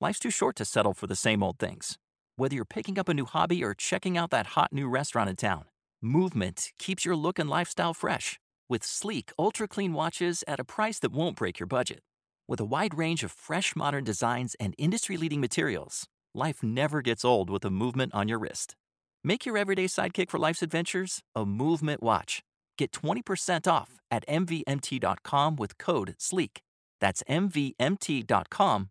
Life's too short to settle for the same old things. Whether you're picking up a new hobby or checking out that hot new restaurant in town, Movement keeps your look and lifestyle fresh with sleek, ultra clean watches at a price that won't break your budget. With a wide range of fresh, modern designs and industry leading materials, life never gets old with a movement on your wrist. Make your everyday sidekick for life's adventures a movement watch. Get 20% off at MVMT.com with code SLEEK. That's MVMT.com,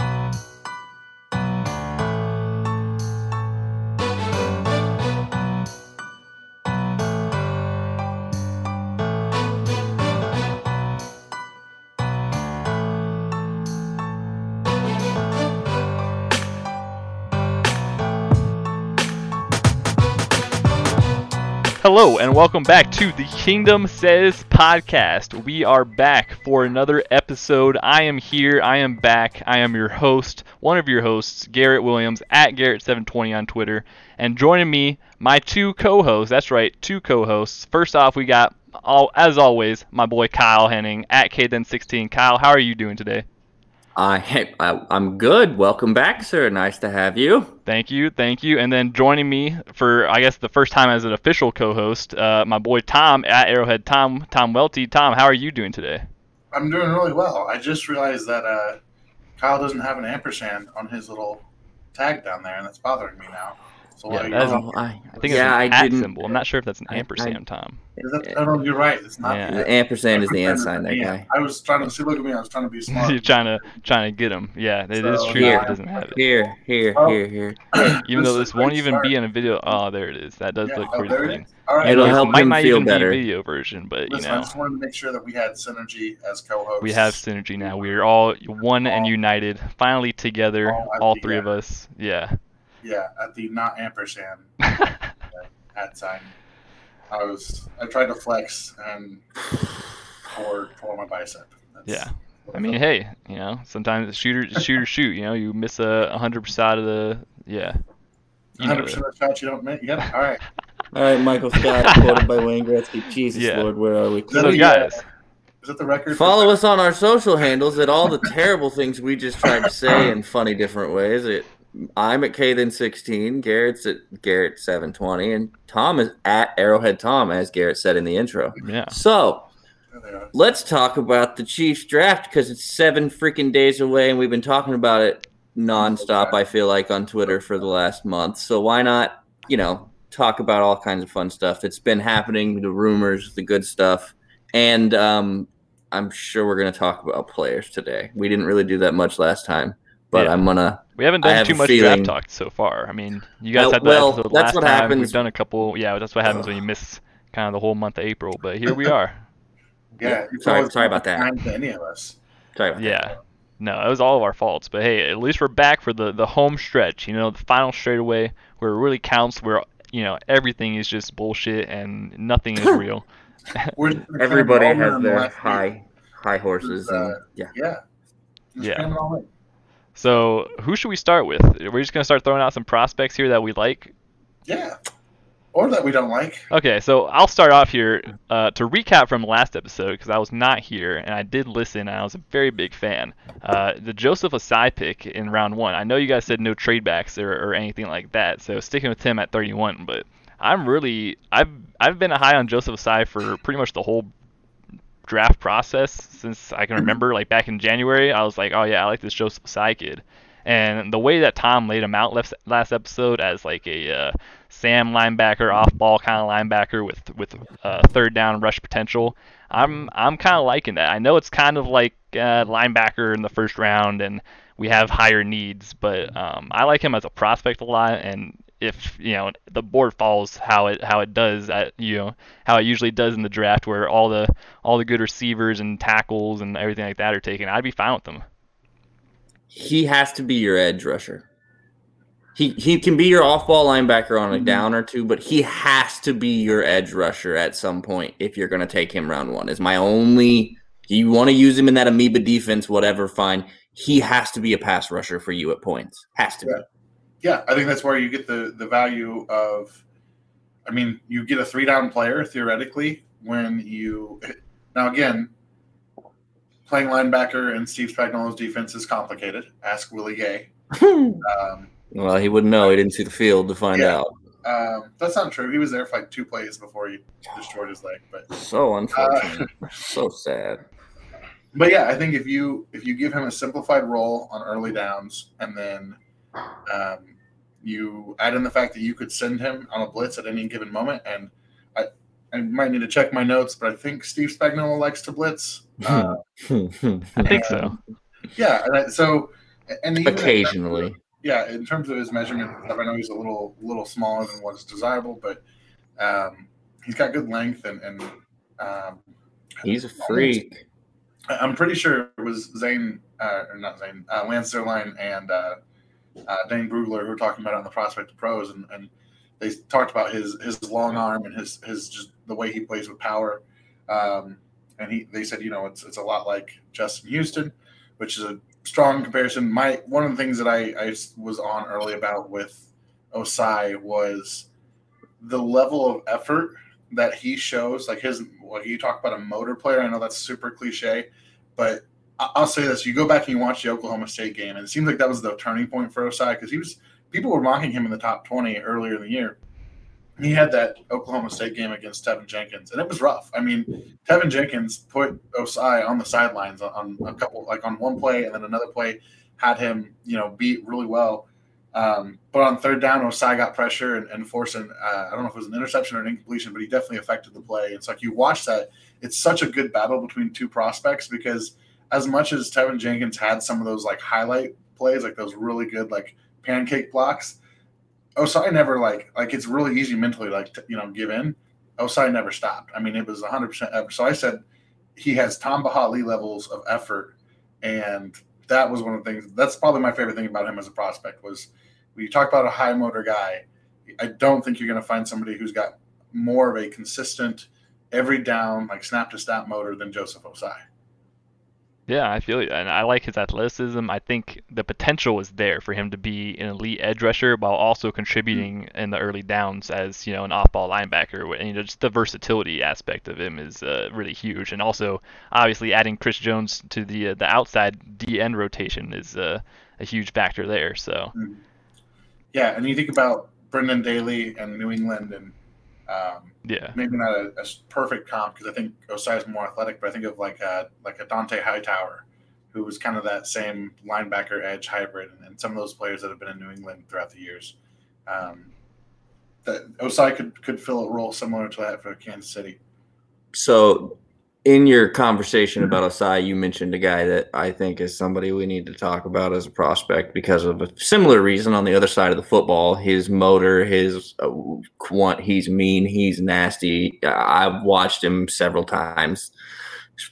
Hello and welcome back to the Kingdom Says podcast. We are back for another episode. I am here. I am back. I am your host, one of your hosts, Garrett Williams at Garrett720 on Twitter. And joining me, my two co-hosts. That's right, two co-hosts. First off, we got, all, as always, my boy Kyle Henning at KDen16. Kyle, how are you doing today? I, I I'm good. Welcome back, sir. Nice to have you. Thank you, thank you. And then joining me for I guess the first time as an official co-host, uh, my boy Tom at Arrowhead Tom Tom Welty. Tom, how are you doing today? I'm doing really well. I just realized that uh, Kyle doesn't have an ampersand on his little tag down there, and that's bothering me now. So Yeah, what that is- I, I think yeah, it's an I at didn't. symbol. I'm not sure if that's an I- I- ampersand, Tom. Is that, oh, no, you're right. It's not. Yeah. The ampersand is the Ampersand ensign. That yeah. guy. I was trying to see. Look at me. I was trying to be smart. You're trying to trying to get him. Yeah, it is So, true Here. it doesn't have it. Here, here, Oh. here, here. Even though This is this a won't even start. be in a video. Oh, there it is. That does Yeah, look oh, pretty there it clean. is. All right. It'll help it might him not feel even better. be a video version, but you know. I just wanted to make sure that we had synergy as co-hosts. we have synergy now. We're all one and united, finally together, All all three of us. Yeah. Yeah, at the not ampersand at sign. I was. I tried to flex and tore tore my bicep. That's, Yeah. I mean, hey, you know, sometimes it's shooter shoot or shoot. You know, you miss a hundred percent of the yeah. You know 100 percent of the shots you don't make. Yeah. All right. All right, Michael Scott, quoted by Wayne Gretzky. Jesus Yeah. Lord, where are we? So, So yeah. guys, Is that the record? for- Follow us on our social handles at all the terrible things we just tried to say in funny different ways. It, I'm at K16, Garrett's at Garrett720, and Tom is at Arrowhead Tom, as Garrett said in the intro. yeah. So, There they are. let's talk about the Chiefs draft because it's seven freaking days away, and we've been talking about it nonstop. I feel like on Twitter for the last month. So why not, you know, talk about all kinds of fun stuff that's been happening, the rumors, the good stuff, and um, I'm sure we're going to talk about players today. We didn't really do that much last time, but Yeah. I'm gonna. We haven't done have too much feeling- draft talk so far. I mean, you guys Well- had the well, episode that's last what time. happens- We've done a couple. Yeah, that's what happens when you miss kind of the whole month of April. But here we are. Yeah. Sorry- sorry about that. kind to any of us. Sorry about that. Yeah. No, it was all of our faults. But hey, at least we're back for the the home stretch. You know, the final straightaway where it really counts. Where you know everything is just bullshit and nothing is real. We're just gonna Everybody cram it all has their high high horses, and Uh, yeah. Yeah. Just Yeah. So who should we start with? We're just gonna start throwing out some prospects here that we like. Yeah. Or that we don't like. Okay, so I'll start off here uh, to recap from last episode because I was not here and I did listen and I was a very big fan. Uh, the Joseph Ossai pick in round one. I know you guys said no trade backs or, or anything like that, so sticking with him at 31. But I'm really I've I've been high on Joseph Ossai for pretty much the whole draft process since I can remember. Like back in January, I was like, oh yeah, I like this Joseph Ossai kid. And the way that Tom laid him out last last episode as like a uh, Sam linebacker, off ball kind of linebacker with with uh, third down rush potential. I'm I'm kind of liking that. I know it's kind of like uh, linebacker in the first round, and we have higher needs, but um, I like him as a prospect a lot. And if you know the board falls how it how it does at you know how it usually does in the draft, where all the all the good receivers and tackles and everything like that are taken, I'd be fine with them. he has to be your edge rusher. He he can be your off ball linebacker on a Mhm. down or two, but he has to be your edge rusher at some point if you're going to take him round one. Is my only. You want to use him in that amoeba defense, whatever, fine. He has to be a pass rusher for you at points. Has to be. Yeah, I think that's where you get the the value of. I mean, you get a three down player theoretically when you. Now again, playing linebacker in Steve Spagnuolo's defense is complicated. Ask Willie Gay. Um, well, he wouldn't know. He didn't see the field to find Yeah. out. um, that's not true. He was there for like two plays before he destroyed his leg. But So unfortunate. so sad. but yeah, I think if you if you give him a simplified role on early downs and then um, you add in the fact that you could send him on a blitz at any given moment, and I I might need to check my notes, but I think Steve Spagnuolo likes to blitz. Uh, I think so. yeah, and I, so and even in terms Occasionally. yeah, in terms of his measurement, I know he's a little little smaller than what's desirable, but um, he's got good length and and um, He's a freak. I'm pretty sure it was Zane, uh, or not Zane, uh, Lance Zierlein and uh, uh, Dane Brugler who were talking about it on the Prospect of Pros, and, and they talked about his his long arm and his his just the way he plays with power. Um, and he they said, you know, it's it's a lot like Justin Houston, which is a strong comparison. My one of the things that I, I was on early about with Ossai was the level of effort that he shows. Like his, well, you talk about a motor player. I know that's super cliche, but I'll say this: you go back and you watch the Oklahoma State game, and it seems like that was the turning point for Ossai because he was people were mocking him in the top twenty earlier in the year. He had that Oklahoma State game against Teven Jenkins, and it was rough. I mean, Teven Jenkins put Ossai on the sidelines on, a couple, like on one play, and then another play had him, you know, beat really well. Um, but on third down, Ossai got pressure and, and forcing, uh, I don't know if it was an interception or an incompletion, but he definitely affected the play. It's like you watch that, it's such a good battle between two prospects because as much as Teven Jenkins had some of those like highlight plays, like those really good like pancake blocks, Ossai never like like it's really easy mentally like to, you know give in. Ossai never stopped. I mean, it was 100 percent effort. So I said he has Tamba Hali levels of effort, and that was one of the things. That's probably my favorite thing about him as a prospect was when you talk about a high motor guy. I don't think you're going to find somebody who's got more of a consistent every down like snap to snap motor than Joseph Ossai. Yeah, I feel it, and I like his athleticism. I think the potential is there for him to be an elite edge rusher while also contributing in the early downs as you know an off-ball linebacker. And you know, just the versatility aspect of him is uh, really huge, and also obviously adding Chris Jones to the uh, the outside DN rotation is uh, a huge factor there. So Yeah, and you think about Brendan Daly and New England, and um, yeah, maybe not a, a perfect comp because I think Ossai is more athletic, but I think of like a like a Dont'a Hightower, who was kind of that same linebacker edge hybrid, and, and some of those players that have been in New England throughout the years. Um, that Ossai could could fill a role similar to that for Kansas City. So, in your conversation about Ossai, you mentioned a guy that I think is somebody we need to talk about as a prospect because of a similar reason on the other side of the football. His motor, his uh, quant, he's mean, he's nasty. I've watched him several times,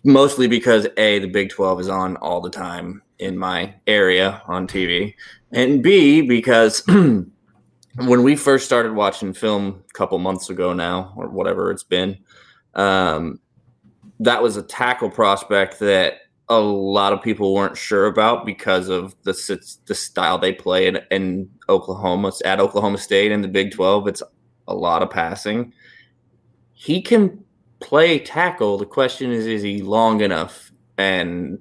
mostly because A, the Big 12 is on all the time in my area on TV, and B, because. when we first started watching film a couple months ago now, or whatever it's been, um, that was a tackle prospect that a lot of people weren't sure about because of the the style they play in, in Oklahoma at Oklahoma State in the Big Twelve. It's a lot of passing. He can play tackle. The question is, is he long enough? And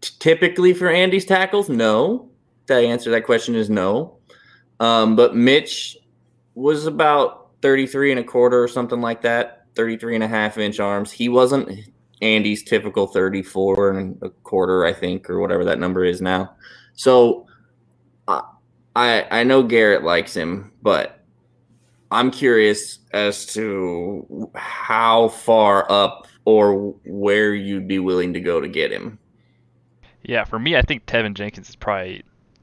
t- typically for Andy's tackles, no. The answer to that question is no. Um, but Mitch was about 33 and a quarter or something like that, 33 and a half inch arms. He wasn't Andy's typical 34 and a quarter, I think, or whatever that number is now. So I I, know Garrett likes him, but I'm curious as to how far up or where you'd be willing to go to get him. Yeah, for me, I think Teven Jenkins is probably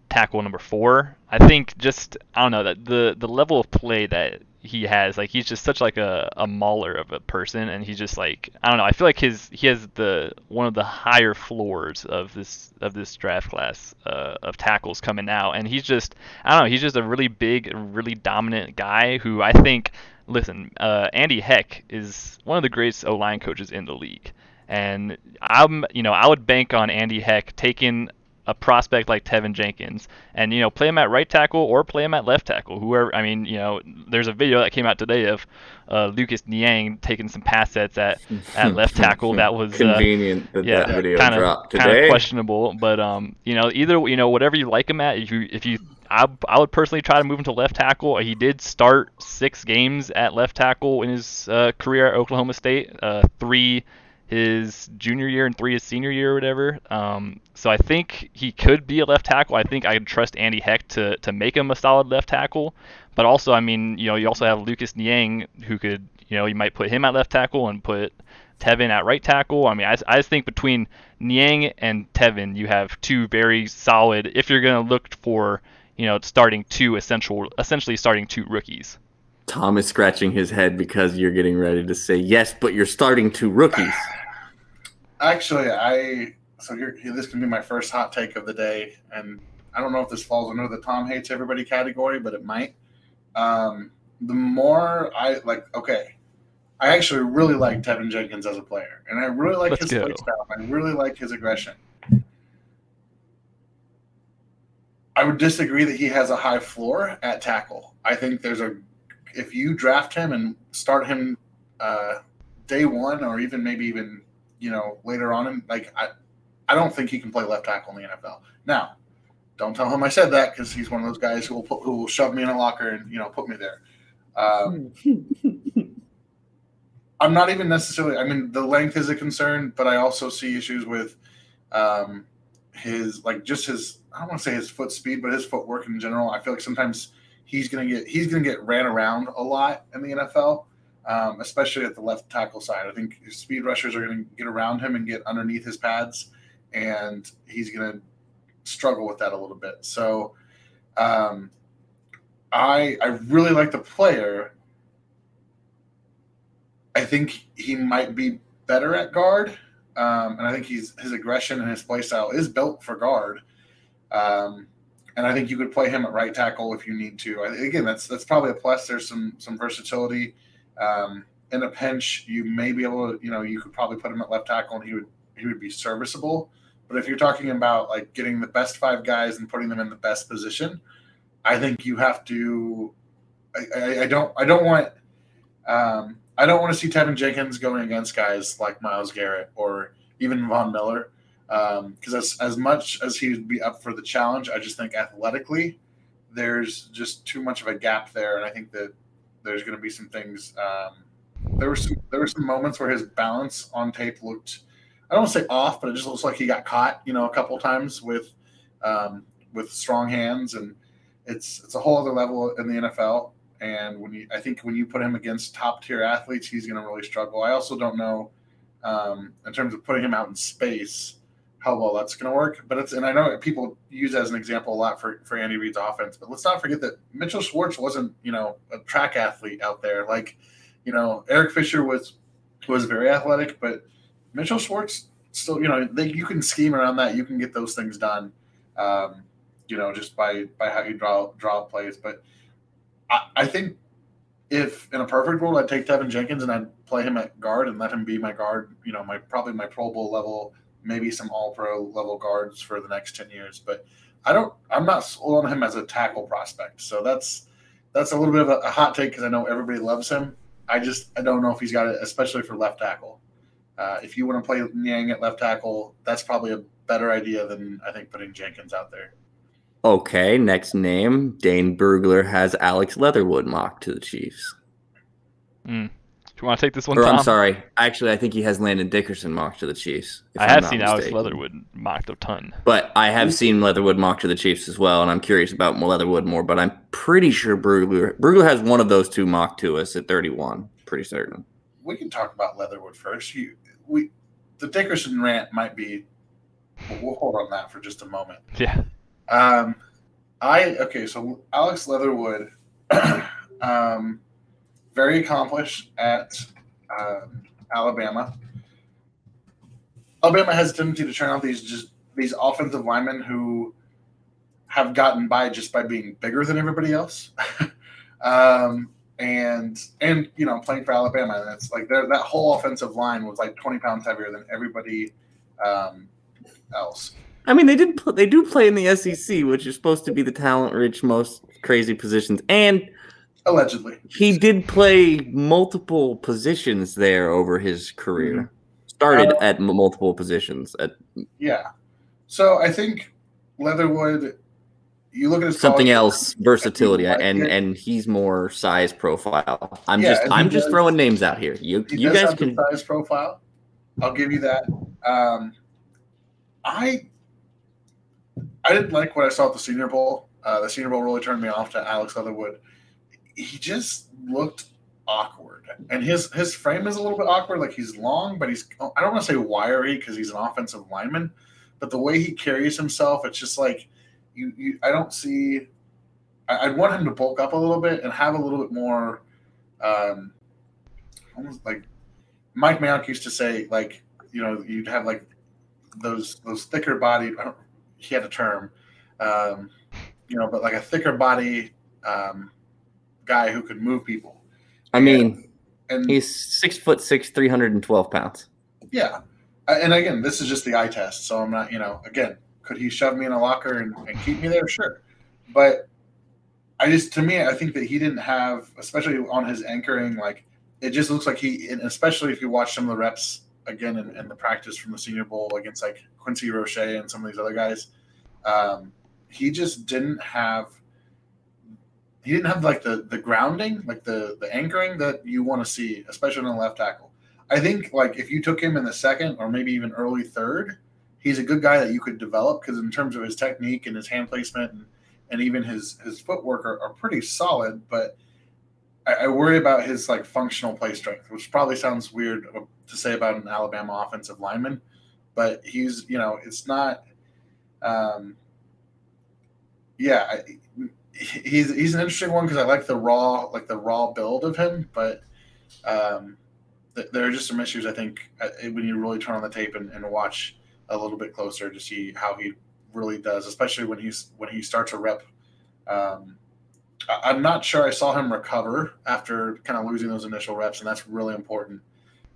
tackle number four. I think just I don't know that the the level of play that he has. Like he's just such like a, a mauler of a person, and he's just like I don't know. I feel like his he has the one of the higher floors of this of this draft class uh, of tackles coming out, and he's just I don't know. He's just a really big, really dominant guy who I think. Listen, uh, Andy Heck is one of the greatest O line coaches in the league, and I'm you know I would bank on Andy Heck taking a prospect like Teven Jenkins and you know play him at right tackle or play him at left tackle. Whoever I mean, you know, there's a video that came out today of uh, Lucas Niang taking some pass sets at at left tackle. That was convenient uh, that yeah, that video kind dropped of kind of questionable, but um, you know, either you know whatever you like him at. If you if you I, I would personally try to move him to left tackle. He did start six games at left tackle in his uh, career at Oklahoma State. Uh, three his junior year and three his senior year or whatever. Um, so I think he could be a left tackle. I think I trust Andy Heck to, to make him a solid left tackle. But also, I mean, you know, you also have Lucas Niang who could, you know, you might put him at left tackle and put Teven at right tackle. I mean, I, I just think between Niang and Teven, you have two very solid. If you're going to look for, you know, starting two essential, essentially starting two rookies. Tom is scratching his head because you're getting ready to say yes, but you're starting two rookies. Actually, I so here, here this can be my first hot take of the day, and I don't know if this falls under the Tom hates everybody category, but it might. Um, the more I like, okay, I actually really like Teven Jenkins as a player, and I really like Let's his go. play style. I really like his aggression. I would disagree that he has a high floor at tackle. I think there's a if you draft him and start him uh, day one, or even maybe even you know later on, in like I, I don't think he can play left tackle in the NFL. Now, don't tell him I said that because he's one of those guys who will put, who will shove me in a locker and you know put me there. Um, I'm not even necessarily. I mean, the length is a concern, but I also see issues with um, his like just his. I don't want to say his foot speed, but his footwork in general. I feel like sometimes he's gonna get he's gonna get ran around a lot in the NFL, um, especially at the left tackle side. I think speed rushers are gonna get around him and get underneath his pads, and he's gonna struggle with that a little bit. So, um, I I really like the player. I think he might be better at guard, um, and I think he's his aggression and his play style is built for guard. Um, and I think you could play him at right tackle if you need to. I, again, that's that's probably a plus. There's some some versatility. Um, in a pinch, you may be able to, you know, you could probably put him at left tackle and he would he would be serviceable. But if you're talking about like getting the best five guys and putting them in the best position, I think you have to. I, I, I don't I don't want um, I don't want to see Teven Jenkins going against guys like Myles Garrett or even Von Miller because um, as as much as he would be up for the challenge, I just think athletically there's just too much of a gap there, and I think that there's going to be some things. Um, there were some there were some moments where his balance on tape looked I don't want to say off, but it just looks like he got caught, you know, a couple times with um, with strong hands, and it's it's a whole other level in the NFL. And when you, I think when you put him against top tier athletes, he's going to really struggle. I also don't know um, in terms of putting him out in space how well that's going to work. But it's and I know people use as an example a lot for for Andy Reid's offense, but let's not forget that Mitchell Schwartz wasn't you know a track athlete out there. Like you know Eric Fisher was was very athletic, but Mitchell Schwartz still you know they, you can scheme around that. You can get those things done. Um, you know just by by how you draw draw plays, but I, I think if in a perfect world I'd take Teven Jenkins and I'd play him at guard and let him be my guard, you know, my probably my Pro Bowl level, maybe some all pro level guards for the next 10 years. But I don't I'm not sold on him as a tackle prospect. So that's that's a little bit of a, a hot take because I know everybody loves him. I just I don't know if he's got it, especially for left tackle. Uh, if you want to play Niang at left tackle, that's probably a better idea than I think putting Jenkins out there. Okay, next name. Dane Brugler has Alex Leatherwood mocked to the Chiefs. Mm. Do you want to take this one, Or Tom? I'm sorry. Actually, I think he has Landon Dickerson mocked to the Chiefs. I I'm have not seen Alex. Leatherwood mocked a ton. But I have seen Leatherwood mocked to the Chiefs as well, and I'm curious about Leatherwood more. But I'm pretty sure Brugler Brugler has one of those two mocked to us at 31. Pretty certain. we can talk about Leatherwood first. You, we, the Dickerson rant might be. We'll, we'll hold on that for just a moment. Yeah. Um, I okay. So Alex Leatherwood, um, very accomplished at um, Alabama. Alabama has a tendency to turn out these just these offensive linemen who have gotten by just by being bigger than everybody else. um, and and you know playing for Alabama, that's like that whole offensive line was like 20 pounds heavier than everybody um, else. I mean, they did pl- they do play in the SEC, which is supposed to be the talent rich, most crazy positions, and allegedly. He did play multiple positions there over his career. Mm-hmm. Started uh, at m- multiple positions. At yeah, so I think Leatherwood you look at his something else versatility and and he's more size profile. I'm yeah, just i'm just does, throwing names out here. You you guys can size profile. I'll give you that. Um i i didn't like what i saw at the senior bowl. Uh, the senior bowl really turned me off to alex leatherwood he just looked awkward and his his frame is a little bit awkward like he's long but he's i don't want to say wiry because he's an offensive lineman but the way he carries himself it's just like you, you I don't see. I, would want him to bulk up a little bit and have a little bit more, um, almost like Mike Mayock used to say, like you know, you'd have like those those thicker bodied. He had a term, um, you know, but like a thicker body um, guy who could move people. I mean, and, and he's six foot six, three hundred and twelve pounds. Yeah, and again, this is just the eye test, so I'm not, you know, again, could he shove me in a locker and, and keep me there? Sure. But I just, to me, I think that he didn't have, especially on his anchoring, like it just looks like he, especially if you watch some of the reps again in, in the practice from the Senior Bowl against like Quincy Roche and some of these other guys, um, he just didn't have he didn't have like the the grounding, like the the anchoring that you want to see, especially on the left tackle. I think like if you took him in the second or maybe even early third, he's a good guy that you could develop because in terms of his technique and his hand placement and, and even his his footwork are, are pretty solid. But I, I, worry about his like functional play strength, which probably sounds weird to say about an Alabama offensive lineman, but he's you know it's not. Um, yeah, I, he's he's an interesting one because I like the raw like the raw build of him, but um, th- there are just some issues I think uh, when you really turn on the tape and, and watch a little bit closer to see how he really does, especially when he's when he starts a rep. Um, I, am not sure I saw him recover after kind of losing those initial reps, and that's really important.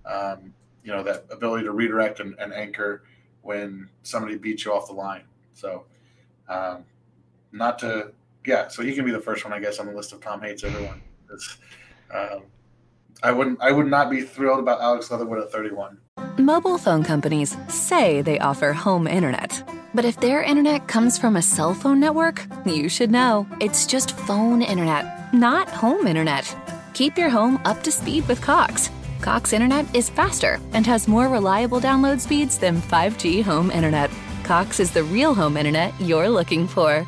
Um, you know that ability to redirect and, and, anchor when somebody beats you off the line. So, um, not to yeah. So he can be the first one, I guess, on the list of Tom hates everyone. Um, I wouldn't. I would not be thrilled about Alex Leatherwood at 31. Mobile phone companies say they offer home internet, but if their internet comes from a cell phone network, you should know it's just phone internet, not home internet. Keep your home up to speed with Cox. Cox internet is faster and has more reliable download speeds than 5G home internet. Cox is the real home internet you're looking for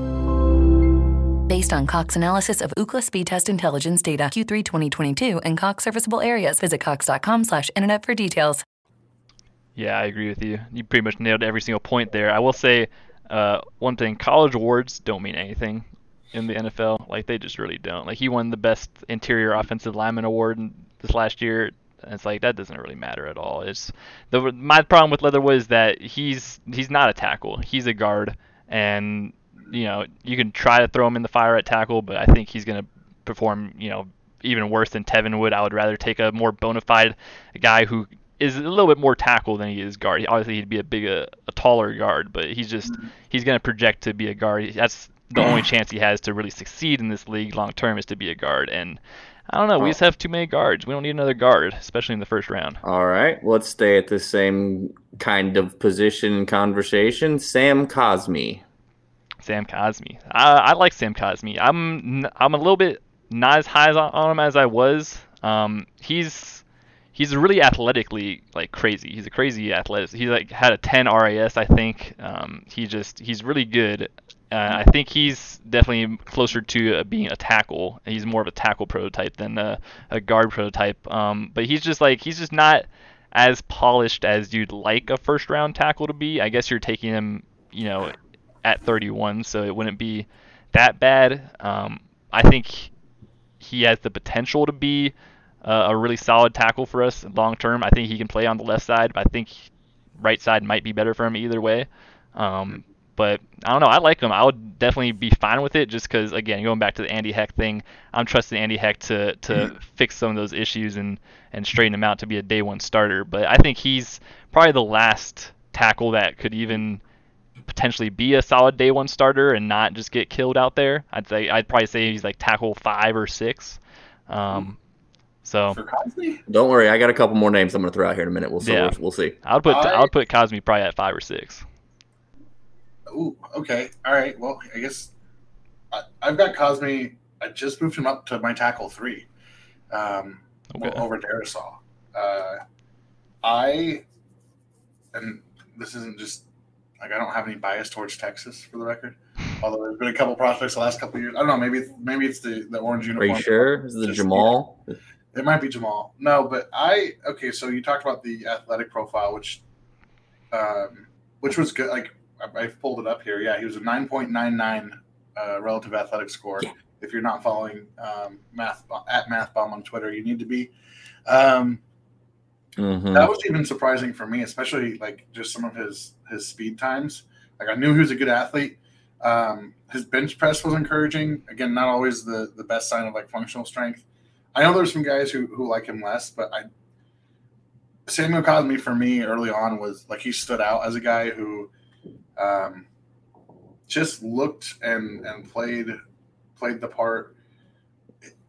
based on Cox analysis of Ookla Speedtest Intelligence data Q3 2022 and Cox serviceable areas. Visit cox.com/internet for details. Yeah, I agree with you. You pretty much nailed every single point there. I will say uh, one thing: college awards don't mean anything in the NFL. Like they just really don't. Like he won the best interior offensive lineman award this last year. And it's like that doesn't really matter at all. It's the my problem with Leatherwood is that he's he's not a tackle. He's a guard, and you know, you can try to throw him in the fire at tackle, but I think he's going to perform, you know, even worse than Teven would. I would rather take a more bona fide guy who is a little bit more tackle than he is guard. Obviously, he'd be a big, a, a taller guard, but he's just mm-hmm. he's going to project to be a guard. That's the only chance he has to really succeed in this league long term is to be a guard. And I don't know, we oh. just have too many guards. We don't need another guard, especially in the first round. All right, let's stay at the same kind of position conversation. Sam Cosmi. Sam Cosmi. I, I like Sam Cosmi. I'm I'm a little bit not as high on, on him as I was. Um, he's he's really athletically like crazy. He's a crazy athletic. He like had a 10 RAS, I think. Um, he just he's really good. Uh, I think he's definitely closer to uh, being a tackle. He's more of a tackle prototype than a, a guard prototype. Um, but he's just like he's just not as polished as you'd like a first round tackle to be. I guess you're taking him, you know, at 31, so it wouldn't be that bad. Um, I think he has the potential to be uh, a really solid tackle for us long term. I think he can play on the left side, but I think right side might be better for him either way. Um, but I don't know. I like him. I would definitely be fine with it, just because again, going back to the Andy Heck thing, I'm trusting Andy Heck to to mm-hmm. fix some of those issues and and straighten him out to be a day one starter. But I think he's probably the last tackle that could even potentially be a solid day one starter and not just get killed out there. I'd say I'd probably say he's like tackle five or six. Um, so don't worry, I got a couple more names I'm going to throw out here in a minute. We'll see. Yeah. We'll, we'll see. I'll put I... I'll put Cosmi probably at five or six. Ooh, okay, all right. Well, I guess I, have got Cosmi. I just moved him up to my tackle three, um, okay. over Darrisaw. Uh, I and this isn't just like I don't have any bias towards Texas for the record. Although there's been a couple prospects the last couple years. I don't know. Maybe maybe it's the the orange uniform. Are you sure? Is it Jamal? It might be Jamal. No, but I okay. So you talked about the athletic profile, which um, which was good. Like I, have pulled it up here. Yeah, he was a 9.99 uh, relative athletic score. Yeah. If you're not following um, math at mathbomb on Twitter, you need to be. Um, mm-hmm. That was even surprising for me, especially like just some of his his speed times. Like I knew he was a good athlete. Um, his bench press was encouraging. Again, not always the the best sign of like functional strength. I know there's some guys who who like him less, but I Samuel Cosmi for me early on was like he stood out as a guy who um, just looked and and played played the part.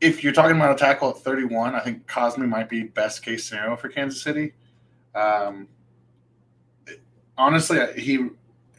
If you're talking about a tackle at 31, I think Cosmi might be best case scenario for Kansas City. Um, honestly, he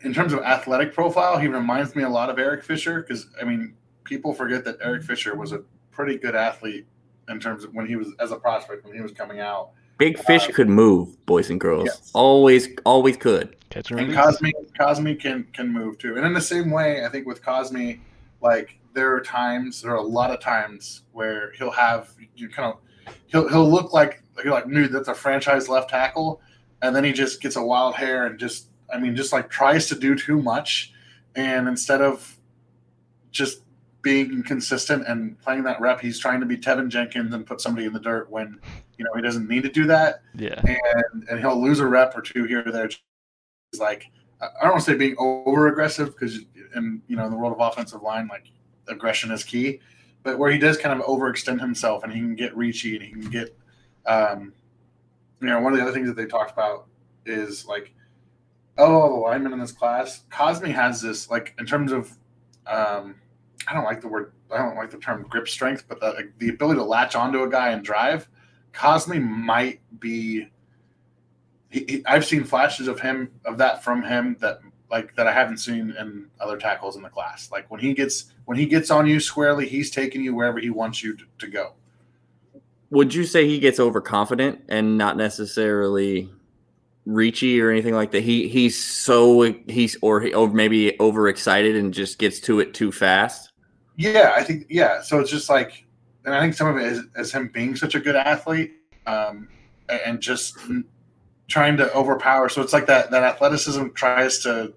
in terms of athletic profile, he reminds me a lot of Eric Fisher because I mean, people forget that Eric Fisher was a pretty good athlete in terms of when he was as a prospect when he was coming out. Big fish uh, could move, boys and girls. Yes. Always, always could. Catch and, and Cosme, Cosmi can can move too. And in the same way, I think with Cosmi, like there are times, there are a lot of times where he'll have you kind of he'll he'll look like you're like, dude, that's a franchise left tackle, and then he just gets a wild hair and just, I mean, just like tries to do too much, and instead of just being consistent and playing that rep. He's trying to be Teven Jenkins and put somebody in the dirt when you know he doesn't need to do that. Yeah, and and he'll lose a rep or two here or there. He's like I don't want to say being over aggressive because in you know in the world of offensive line like aggression is key, but where he does kind of overextend himself and he can get reachy and he can get um, you know one of the other things that they talked about is like oh the linemen in this class Cosmi has this like in terms of um, I don't like the word, I don't like the term grip strength, but the, the ability to latch onto a guy and drive, Cosmi might be. He, he, I've seen flashes of him of that from him that like that I haven't seen in other tackles in the class. Like when he gets when he gets on you squarely, he's taking you wherever he wants you to, to go. Would you say he gets overconfident and not necessarily reachy or anything like that. He he's so he's or he maybe overexcited and just gets to it too fast. Yeah, I think yeah. So it's just like, and I think some of it is, is him being such a good athlete, um, and just trying to overpower. So it's like that that athleticism tries to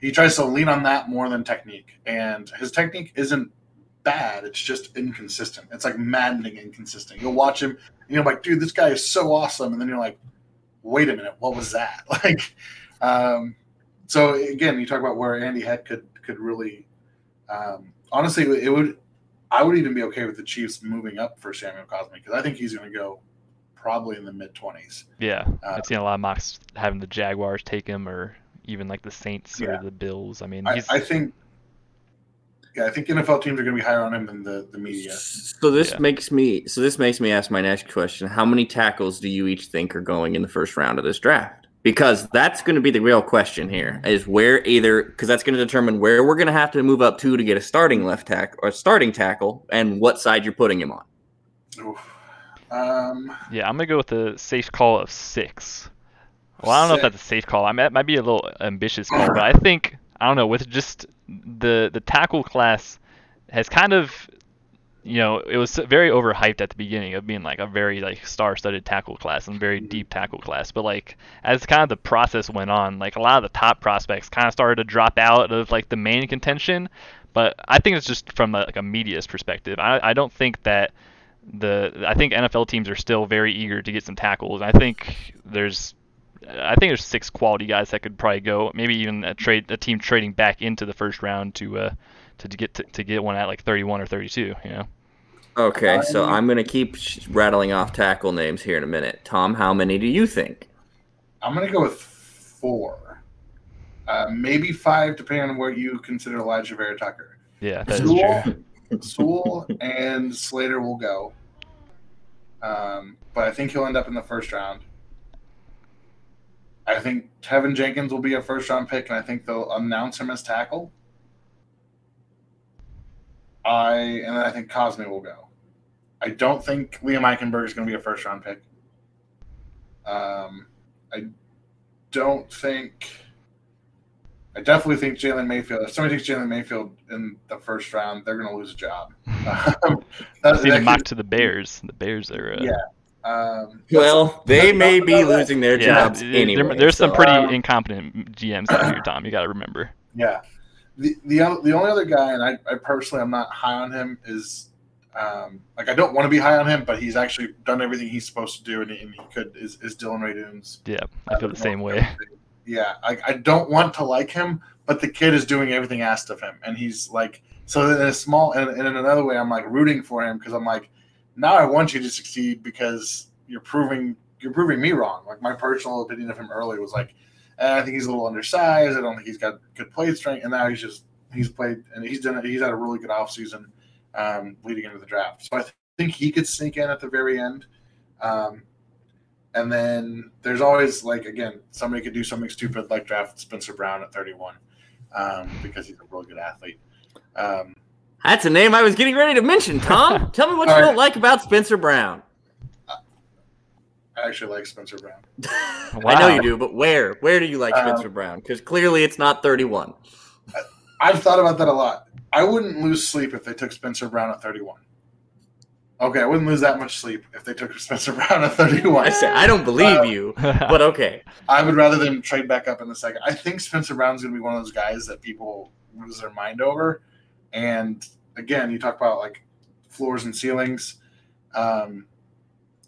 he tries to lean on that more than technique, and his technique isn't bad. It's just inconsistent. It's like maddening inconsistent. You'll watch him, and you're like, dude, this guy is so awesome, and then you're like, wait a minute, what was that? Like, um, so again, you talk about where Andy Heck could could really um, honestly, it would. I would even be okay with the Chiefs moving up for Samuel Cosmi because I think he's going to go probably in the mid twenties. Yeah, uh, I've seen a lot of mocks having the Jaguars take him, or even like the Saints yeah. or the Bills. I mean, I, I, think. Yeah, I think NFL teams are going to be higher on him than the, the media. So this yeah. makes me so this makes me ask my next question: How many tackles do you each think are going in the first round of this draft? because that's going to be the real question here is where either because that's going to determine where we're going to have to move up to to get a starting left tackle or starting tackle and what side you're putting him on. Oof. Um, Yeah, I'm gonna go with the safe call of six. Well, I don't know if that's a safe call. I mean, that might be a little ambitious call, but I think I don't know with just the the tackle class has kind of you know it was very overhyped at the beginning of being like a very like star-studded tackle class and very mm-hmm. deep tackle class, but like as kind of the process went on, like a lot of the top prospects kind of started to drop out of like the main contention. But I think it's just from a, like a media's perspective. I I don't think that the I think NFL teams are still very eager to get some tackles. I think there's I think there's six quality guys that could probably go. Maybe even a trade a team trading back into the first round to uh to, to get to, to get one at like 31 or 32. You know. Okay, so I- I'm going to keep rattling off tackle names here in a minute. Tom, how many do you think? I'm gonna go with four, uh, maybe five, depending on what you consider Alijah Vera-Tucker. Yeah, that is Sewell, true. Sewell and Slater will go, um, but I think he'll end up in the first round. I think Tevin Jenkins will be a first round pick, and I think they'll announce him as tackle. I and then I think Cosmi will go. I don't think Liam Eichenberg is going to be a first round pick. Um, I don't think. I definitely think Jalen Mayfield. If somebody takes Jalen Mayfield in the first round, they're going to lose a job. Um, I that- that mock could- to the Bears. The Bears are. Uh, Yeah. Um, Well, they that's- may that's be about it. losing their Yeah, jobs there- anyway. there's some pretty Um, incompetent GMs out here, Tom. You got to remember. Yeah. The the the only other guy, and I, I personally I'm not high on him, is um, like I don't want to be high on him, but he's actually done everything he's supposed to do, and he, and he could is, is Dillon Radunz. Yeah, I feel the same way. Yeah, I, I don't want to like him, but the kid is doing everything asked of him, and he's like so in a small and, and in another way, I'm like rooting for him because I'm like now I want you to succeed because you're proving you're proving me wrong. Like my personal opinion of him early was like eh, I think he's a little undersized. I don't think he's got good play strength, and now he's just he's played and he's done he's had a really good offseason um, leading into the draft. So I think he could sneak in at the very end. Um, and then there's always like again, somebody could do something stupid like draft Spencer Brown at 31 um, because he's a really good athlete. Um, That's a name I was getting ready to mention, Tom. Tell me what you All right. don't like about Spencer Brown. I actually like Spencer Brown. I know you do, but where? Where do you like Um, Spencer Brown? Because clearly it's not 31. I've thought about that a lot. I wouldn't lose sleep if they took Spencer Brown at 31. Okay, I wouldn't lose that much sleep if they took Spencer Brown at 31. I say I don't believe Uh, you, but okay. I would rather them trade back up in the second. I think Spencer Brown's going to be one of those guys that people lose their mind over. And again, you talk about like floors and ceilings. Um,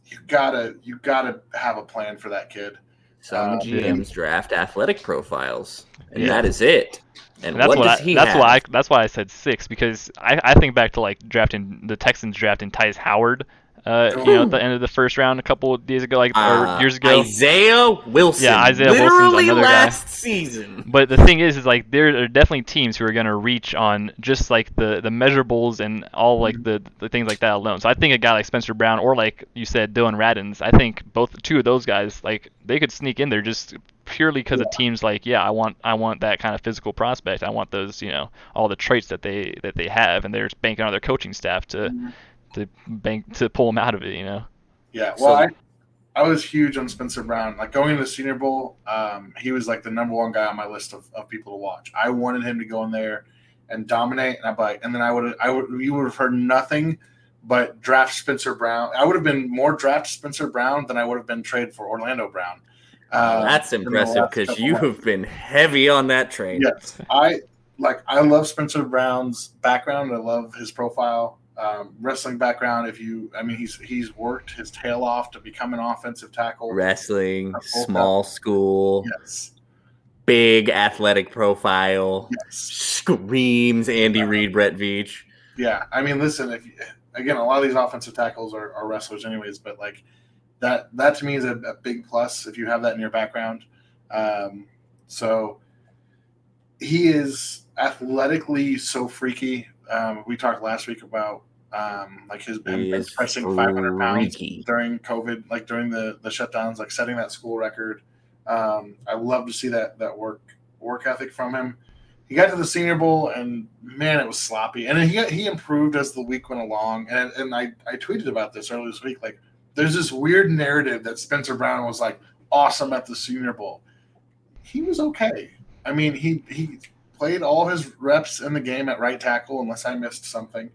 you gotta you gotta have a plan for that kid. Some uh, GMs draft athletic profiles, and Yeah. that is it. And, And that's what what does I, he that's have? why I, that's why I said six because I, I think back to like drafting the Texans drafting Tytus Howard, uh, you know, at the end of the first round a couple of days ago, like Uh, or years ago. Isaiah Wilson. Yeah, Isaiah Wilson's literally another guy. last season. But the thing is, is like there are definitely teams who are going to reach on just like the the measurables and all like the the things like that alone. So I think a guy like Spencer Brown or like you said Dillon Radunz, I think both two of those guys like they could sneak in there just purely because of teams like yeah I want I want that kind of physical prospect. I want those you know all the traits that they that they have, and they're banking on their coaching staff to to bank to pull him out of it. You know. Yeah, well, So- I, I was huge on Spencer Brown. Like going to the Senior Bowl, um, he was like the number one guy on my list of, of people to watch. I wanted him to go in there and dominate, and I like, and then I would I would you would have heard nothing but draft Spencer Brown. I would have been more draft Spencer Brown than I would have been trade for Orlando Brown. Um, that's impressive because you months. have been heavy on that train. Yes, I like. I love Spencer Brown's background. I love his profile, um, wrestling background. If you, I mean, he's he's worked his tail off to become an offensive tackle. Wrestling, small school, Yes, big athletic profile, yes, screams Andy Reid, Brett Veach. yeah. I mean, listen. If you, again, a lot of these offensive tackles are, are wrestlers, anyways. But like that, that to me is a, a big plus if you have that in your background. Um, so he is athletically so freaky. Um, we talked last week about um, like He is pressing 500 pounds during COVID, like during the the shutdowns, like setting that school record. Um, I love to see that that work work ethic from him. He got to the Senior Bowl and man, it was sloppy. And he he improved as the week went along. And and I I tweeted about this earlier this week. Like, there's this weird narrative that Spencer Brown was like awesome at the Senior Bowl. He was okay. I mean, he he played all his reps in the game at right tackle, unless I missed something.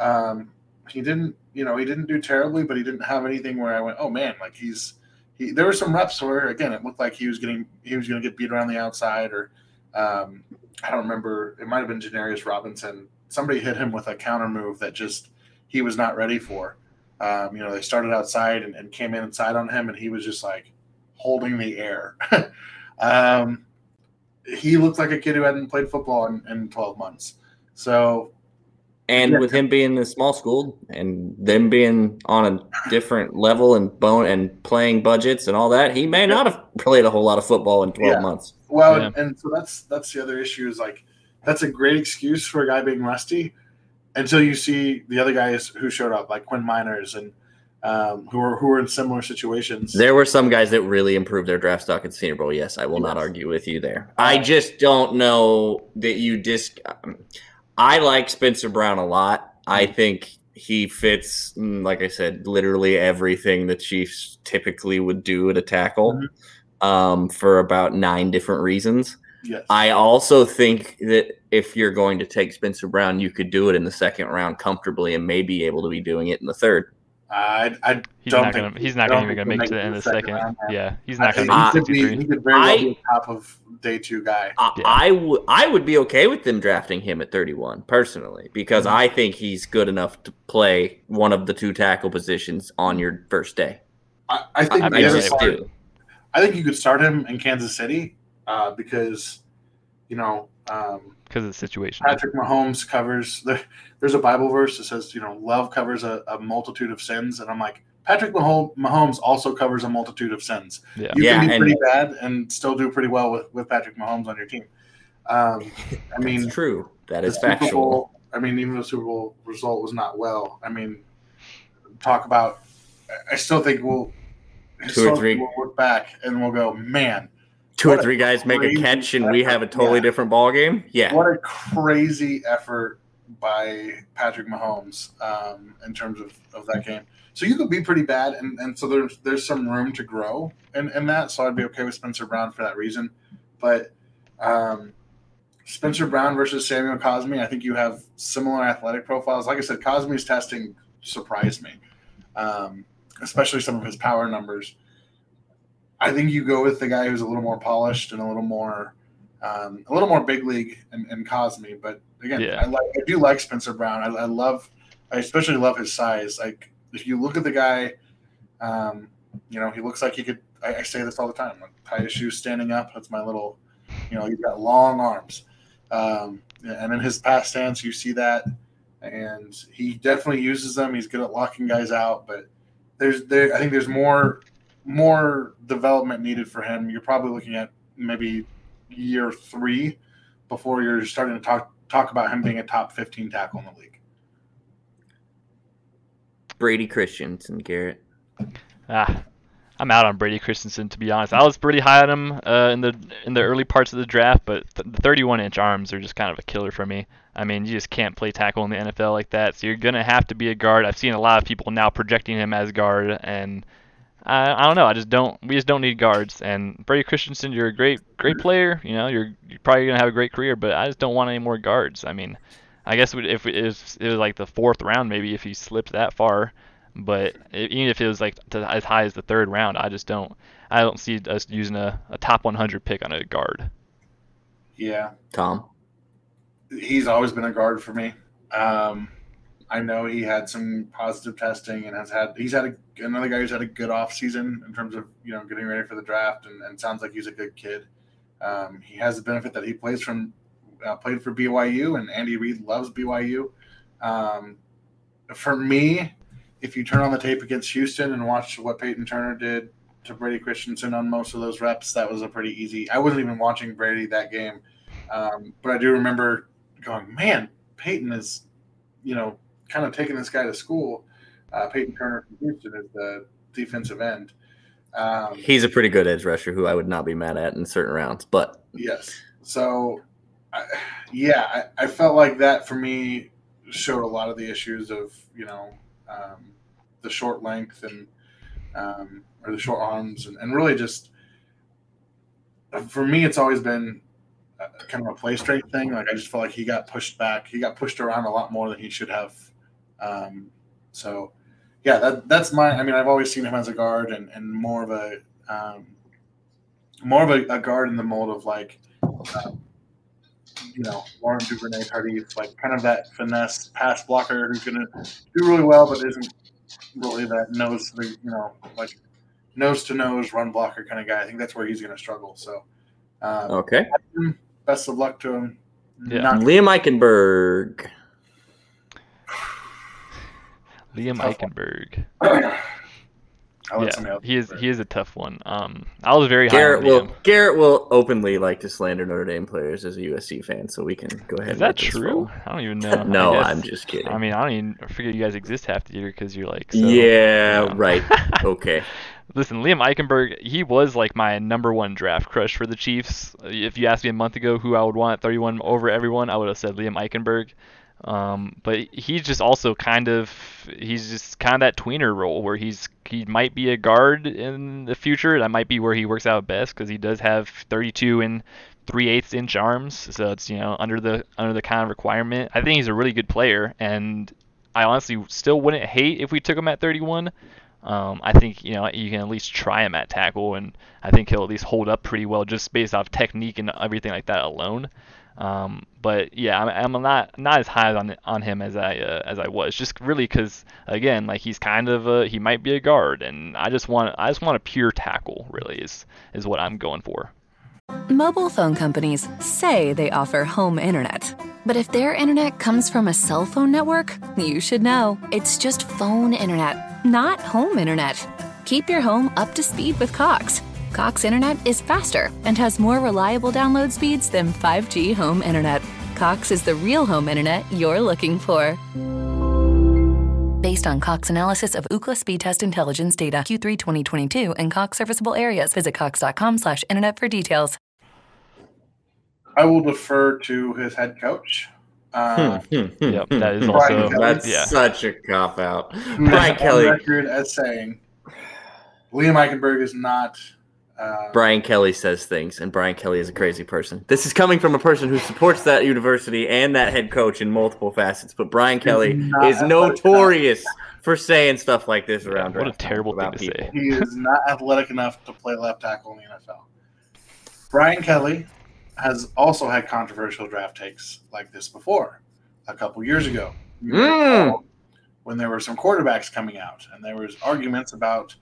Um, he didn't, you know, he didn't do terribly, but he didn't have anything where I went, oh man, like he's he. There were some reps where again it looked like he was getting he was going to get beat around the outside, or um, I don't remember. It might have been Janarius Robinson. Somebody hit him with a counter move that just he was not ready for. Um, you know, they started outside and, and, came in inside on him, and he was just like holding the air. um, he looked like a kid who hadn't played football in, in 12 months. So and yeah. with him being in a small school and them being on a different level and bone and playing budgets and all that, he may not have played a whole lot of football in 12 yeah. months. Well, yeah. and so that's that's the other issue is like that's a great excuse for a guy being rusty until you see the other guys who showed up, like Quinn Meinerz and um, who are who are in similar situations. There were some guys that really improved their draft stock at Senior Bowl. Yes, I will yes. not argue with you there. I just don't know that you dis. Um, I like Spencer Brown a lot. I mm-hmm. think he fits, mm, like I said, literally everything the Chiefs typically would do at a tackle mm-hmm. um, for about nine different reasons. Yes. I also think that if you're going to take Spencer Brown, you could do it in the second round comfortably and maybe able to be doing it in the third. I, I he's don't not think gonna, he's not gonna even gonna make, it to the end of the second. second. Yeah, he's not gonna. He, could be, he could very well I, be top of day two guy. I, yeah. I would I would be okay with them drafting him at 31 personally because mm-hmm. I think he's good enough to play one of the two tackle positions on your first day. I, I think I, just do. I think you could start him in Kansas City uh, because you know um, because of the situation. Patrick Mahomes covers the, there's a Bible verse that says, you know, love covers a, a multitude of sins, and I'm like, Patrick Mahomes also covers a multitude of sins. Yeah. You yeah, can be pretty bad and still do pretty well with, with Patrick Mahomes on your team. Um, I mean, true. That is factual. Bowl, I mean, even the Super Bowl result was not well. I mean, talk about. I still think we'll two or three we'll look back and we'll go, man, two or three guys make a catch and we have a totally yeah. different ball game. Yeah. What a crazy effort by Patrick Mahomes um, in terms of, of that game. So you could be pretty bad, and, and so there's there's some room to grow in, in that. So I'd be okay with Spencer Brown for that reason. But um, Spencer Brown versus Samuel Cosmi, I think you have similar athletic profiles. Like I said, Cosmi's testing surprised me, um, especially some of his power numbers. I think you go with the guy who's a little more polished and a little more, um, a little more big league and, and Cosmi. But again, yeah. I like, I do like Spencer Brown. I, I, love, I especially love his size. Like if you look at the guy, um, you know, he looks like he could. I, I say this all the time. Like, tie his shoes standing up. That's my little, you know, he's got long arms. Um, and in his past stance, you see that, and he definitely uses them. He's good at locking guys out, but there's there. I think there's more more development needed for him. You're probably looking at maybe year three before you're starting to talk talk about him being a top 15 tackle in the league. Brady Christensen, Garrett. Ah, I'm out on Brady Christensen to be honest. I was pretty high on him uh, in the in the early parts of the draft, but the 31 inch arms are just kind of a killer for me. I mean, you just can't play tackle in the NFL like that, so you're gonna have to be a guard. I've seen a lot of people now projecting him as guard, and I, I don't know. I just don't. We just don't need guards. And Brady Christensen, you're a great, great player. You know, you're, you're probably gonna have a great career. But I just don't want any more guards. I mean, I guess if it was, it was like the fourth round, maybe if he slipped that far. But even if it was like to, as high as the third round, I just don't. I don't see us using a, a top 100 pick on a guard. Yeah, Tom. He's always been a guard for me. Um, I know he had some positive testing and has had he's had a, another guy who's had a good off season in terms of you know getting ready for the draft and, and sounds like he's a good kid. Um, he has the benefit that he plays from uh, played for BYU and Andy Reid loves BYU. Um, for me, if you turn on the tape against Houston and watch what Peyton Turner did to Brady Christensen on most of those reps, that was a pretty easy. I wasn't even watching Brady that game, um, but I do remember going, man, Peyton is, you know, kind of taking this guy to school. Uh, Peyton Turner from Houston is the defensive end. Um, He's a pretty good edge rusher who I would not be mad at in certain rounds. But Yes. So, I, yeah, I, I felt like that for me showed a lot of the issues of you know um, the short length and um, or the short arms and, and really just for me it's always been a, kind of a play straight thing. Like I just felt like he got pushed back. He got pushed around a lot more than he should have. Um, so yeah, that that's my. I mean, I've always seen him as a guard and, and more of a um, more of a, a guard in the mold of like, um, you know, Laurent Duvernay-Tardif, like kind of that finesse pass blocker who's going to do really well, but isn't really that nose, to the, you know, like nose to nose run blocker kind of guy. I think that's where he's going to struggle. So, um, okay, best of luck to him. Yeah. Not- Liam Eichenberg. Liam Tough Eichenberg. I'll let somebody Yeah, else he is go he is a tough one. Um, I was very high Garrett on will Liam. Garrett will openly like to slander Notre Dame players as a USC fan, so we can go ahead. Is and that true? roll. I don't even know. no, I guess- I'm just kidding. I mean, I don't even I forget you guys exist half the year because you're like. So, yeah, you know. right. Okay. Listen, Liam Eichenberg, he was like my number one draft crush for the Chiefs. If you asked me a month ago who I would want 31 over everyone, I would have said Liam Eichenberg. Um, but he's just also kind of he's just kind of that tweener role where he's he might be a guard in the future. That might be where he works out best because he does have 32 and 3 eighths inch arms, so it's you know under the under the kind of requirement. I think he's a really good player, and I honestly still wouldn't hate if we took him at 31. Um, I think you know you can at least try him at tackle, and I think he'll at least hold up pretty well just based off technique and everything like that alone. Um, but yeah, I'm, I'm not not as high on on him as I uh, as I was, just really because again, like he's kind of a, he might be a guard, and I just want I just want a pure tackle. Really is is what I'm going for. Mobile phone companies say they offer home internet. But if their internet comes from a cell phone network, you should know. It's just phone internet, not home internet. Keep your home up to speed with Cox. Cox internet is faster and has more reliable download speeds than 5G home internet. Cox is the real home internet you're looking for. Based on Cox analysis of Ookla speed test intelligence data Q3 2022 and Cox serviceable areas, visit cox.com/internet for details. I will defer to his head coach. Uh, hmm, hmm, hmm, Yep, that is also That's yeah. such a cop out. who is Brian on Kelly. record as saying Liam Eichenberg is not. Uh, Brian Kelly says things, and Brian Kelly is a crazy person. This is coming from a person who supports that university and that head coach in multiple facets. But Brian Kelly is athletic notorious for saying stuff like this Yeah, around. what a terrible thing to people. say. he is not athletic enough to play left tackle in the NFL. Brian Kelly has also had controversial draft takes like this before, a couple years ago. Mm. When there were some quarterbacks coming out, and there was arguments about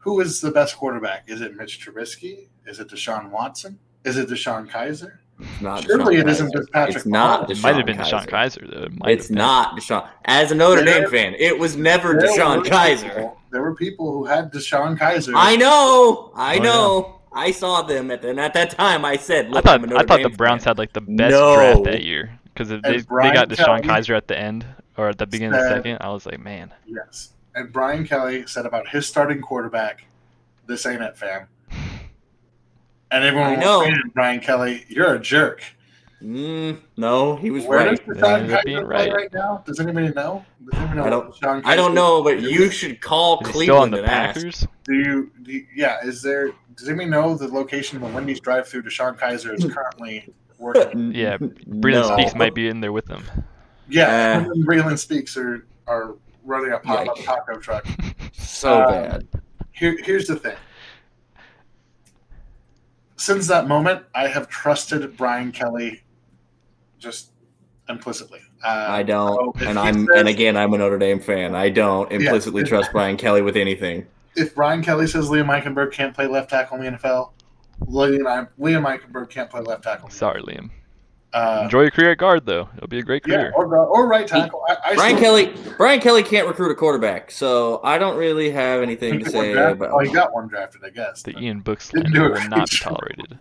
who is the best quarterback. Is it Mitch Trubisky? Is it Deshaun Watson? Is it Deshaun Kizer? It's not Surely Deshaun it isn't Kizer. just Patrick It's not Mahomes. It might have Deshaun been Deshaun Kizer. Kizer though. It might It's have not Deshaun. As a Notre Dame fan, it was never Deshaun Kizer. people- there were people who had Deshaun Kizer. I know. I Oh, know. I saw them at the, and at that time. I said, I thought I'm a Notre I thought the Browns fan. had like the best No. draft that year because they they got Deshaun Kelly Kizer at the end or at the beginning of the said- second. I was like, man, Yes. And Brian Kelly said about his starting quarterback, this ain't it, fam. And everyone I was know. saying, Brian Kelly, you're a jerk. Mm, no, he was Where right. does Yeah, Deshaun ended Kizer right. right now? Does anybody know? Does anybody know I don't- Deshaun I don't know, but you should call is he on Cleveland the and ask. Packers? Do you, do you- yeah, is there, does anybody know the location of the Wendy's drive through Deshaun Kizer is currently working? Yeah, Breeland no. Speaks might be in there with them. Yeah, Uh, him and Braylon Speaks are, are running a pop up Yikes. taco truck. so Um, bad. Here, here's the thing. Since that moment, I have trusted Brian Kelly just implicitly. Uh, I don't, so and I'm, says- and again, I'm a Notre Dame fan. I don't implicitly if- trust Brian Kelly with anything. if Brian Kelly says Liam Eichenberg can't play left tackle in the NFL, Liam, Liam Eichenberg can't play left tackle. Sorry, Liam. Uh, Enjoy your career at guard though. It'll be a great yeah, career. or, or right tackle. I, I Brian still- Kelly, Brian Kelly can't recruit a quarterback, so I don't really have anything to say draft- about. Oh, he got one drafted, I guess. The but- Ian Book Didn't slander do a will great not be tolerated.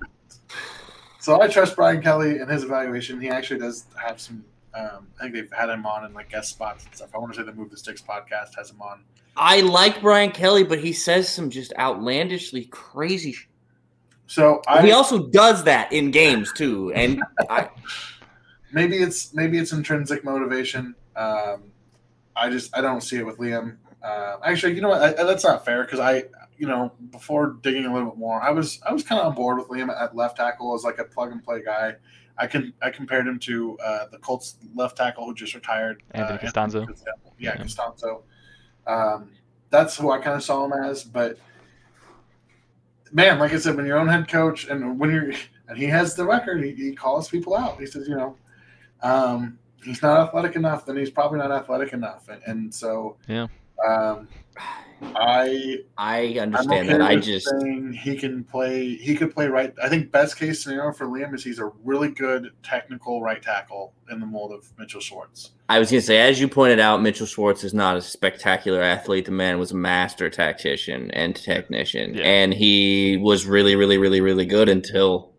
So I trust Brian Kelly and his evaluation. He actually does have some. Um, I think they've had him on in like guest spots and stuff. I want to say the Move the Sticks podcast has him on. I like Brian Kelly, but he says some just outlandishly crazy. Sh- So I he also does that in games too, and I, maybe it's maybe it's intrinsic motivation. Um, I just I don't see it with Liam. Uh, actually, you know what? I, that's not fair because I, you know, before digging a little bit more, I was I was kind of on board with Liam at left tackle as like a plug and play guy. I can I compared him to uh, the Colts left tackle who just retired, Anthony uh, Castonzo. Yeah, Yeah. Castonzo. Um, that's who I kind of saw him as, but man, like I said, when your own head coach and when you're and he has the record, he, he calls people out. He says, you know, um, he's not athletic enough, then he's probably not athletic enough, and, and so Yeah. Um, I I understand okay that. I just he can play. He could play right. I think best case scenario for Liam is he's a really good technical right tackle in the mold of Mitchell Schwartz. I was gonna say, as you pointed out, Mitchell Schwartz is not a spectacular athlete. The man was a master tactician and technician, Yeah. and he was really, really, really, really good until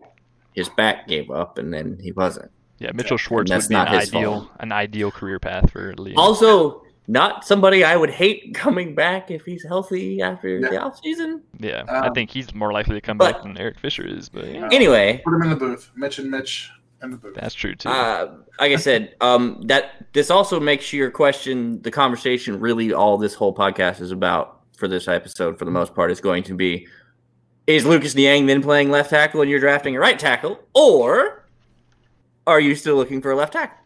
his back gave up, and then he wasn't. Yeah, Mitchell Schwartz that's would be an his ideal fault. an ideal career path for Liam. Also, not somebody I would hate coming back if he's healthy after the Yeah. offseason. yeah, I Um, think he's more likely to come but- back than Eric Fisher is, but yeah, Anyway, Put him in the booth. Mitch and Mitch in the booth. that's true too. uh, like I said, um, that this also makes your question, the conversation, really all this whole podcast is about for this episode, for the most part, is going to be: Is Lucas Niang then playing left tackle and you're drafting a right tackle, or are you still looking for a left tackle?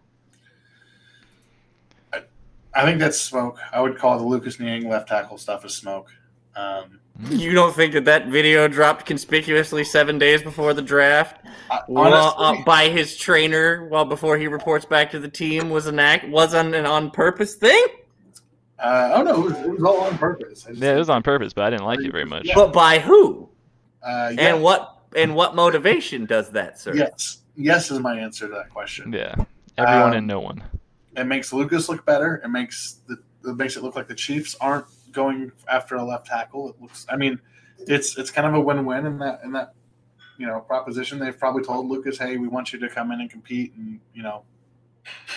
I think that's smoke. I would call the Lucas Niang left tackle stuff as smoke. Um, You don't think that that video dropped conspicuously seven days before the draft? I- while, uh, by his trainer while before he reports back to the team was an act was on an on purpose thing uh, oh no, it was, it was all on purpose. Just- yeah, it was on purpose, but I didn't like it very much. Yeah. but by who Uh, yeah, and what and what motivation does that serve Yes, yes is my answer to that question. Yeah, everyone Um, and no one. It makes Lucas look better. It makes the it makes it look like the Chiefs aren't going after a left tackle. It looks. I mean, it's it's kind of a win win in that in that you know proposition. They've probably told Lucas, "Hey, we want you to come in and compete, and you know,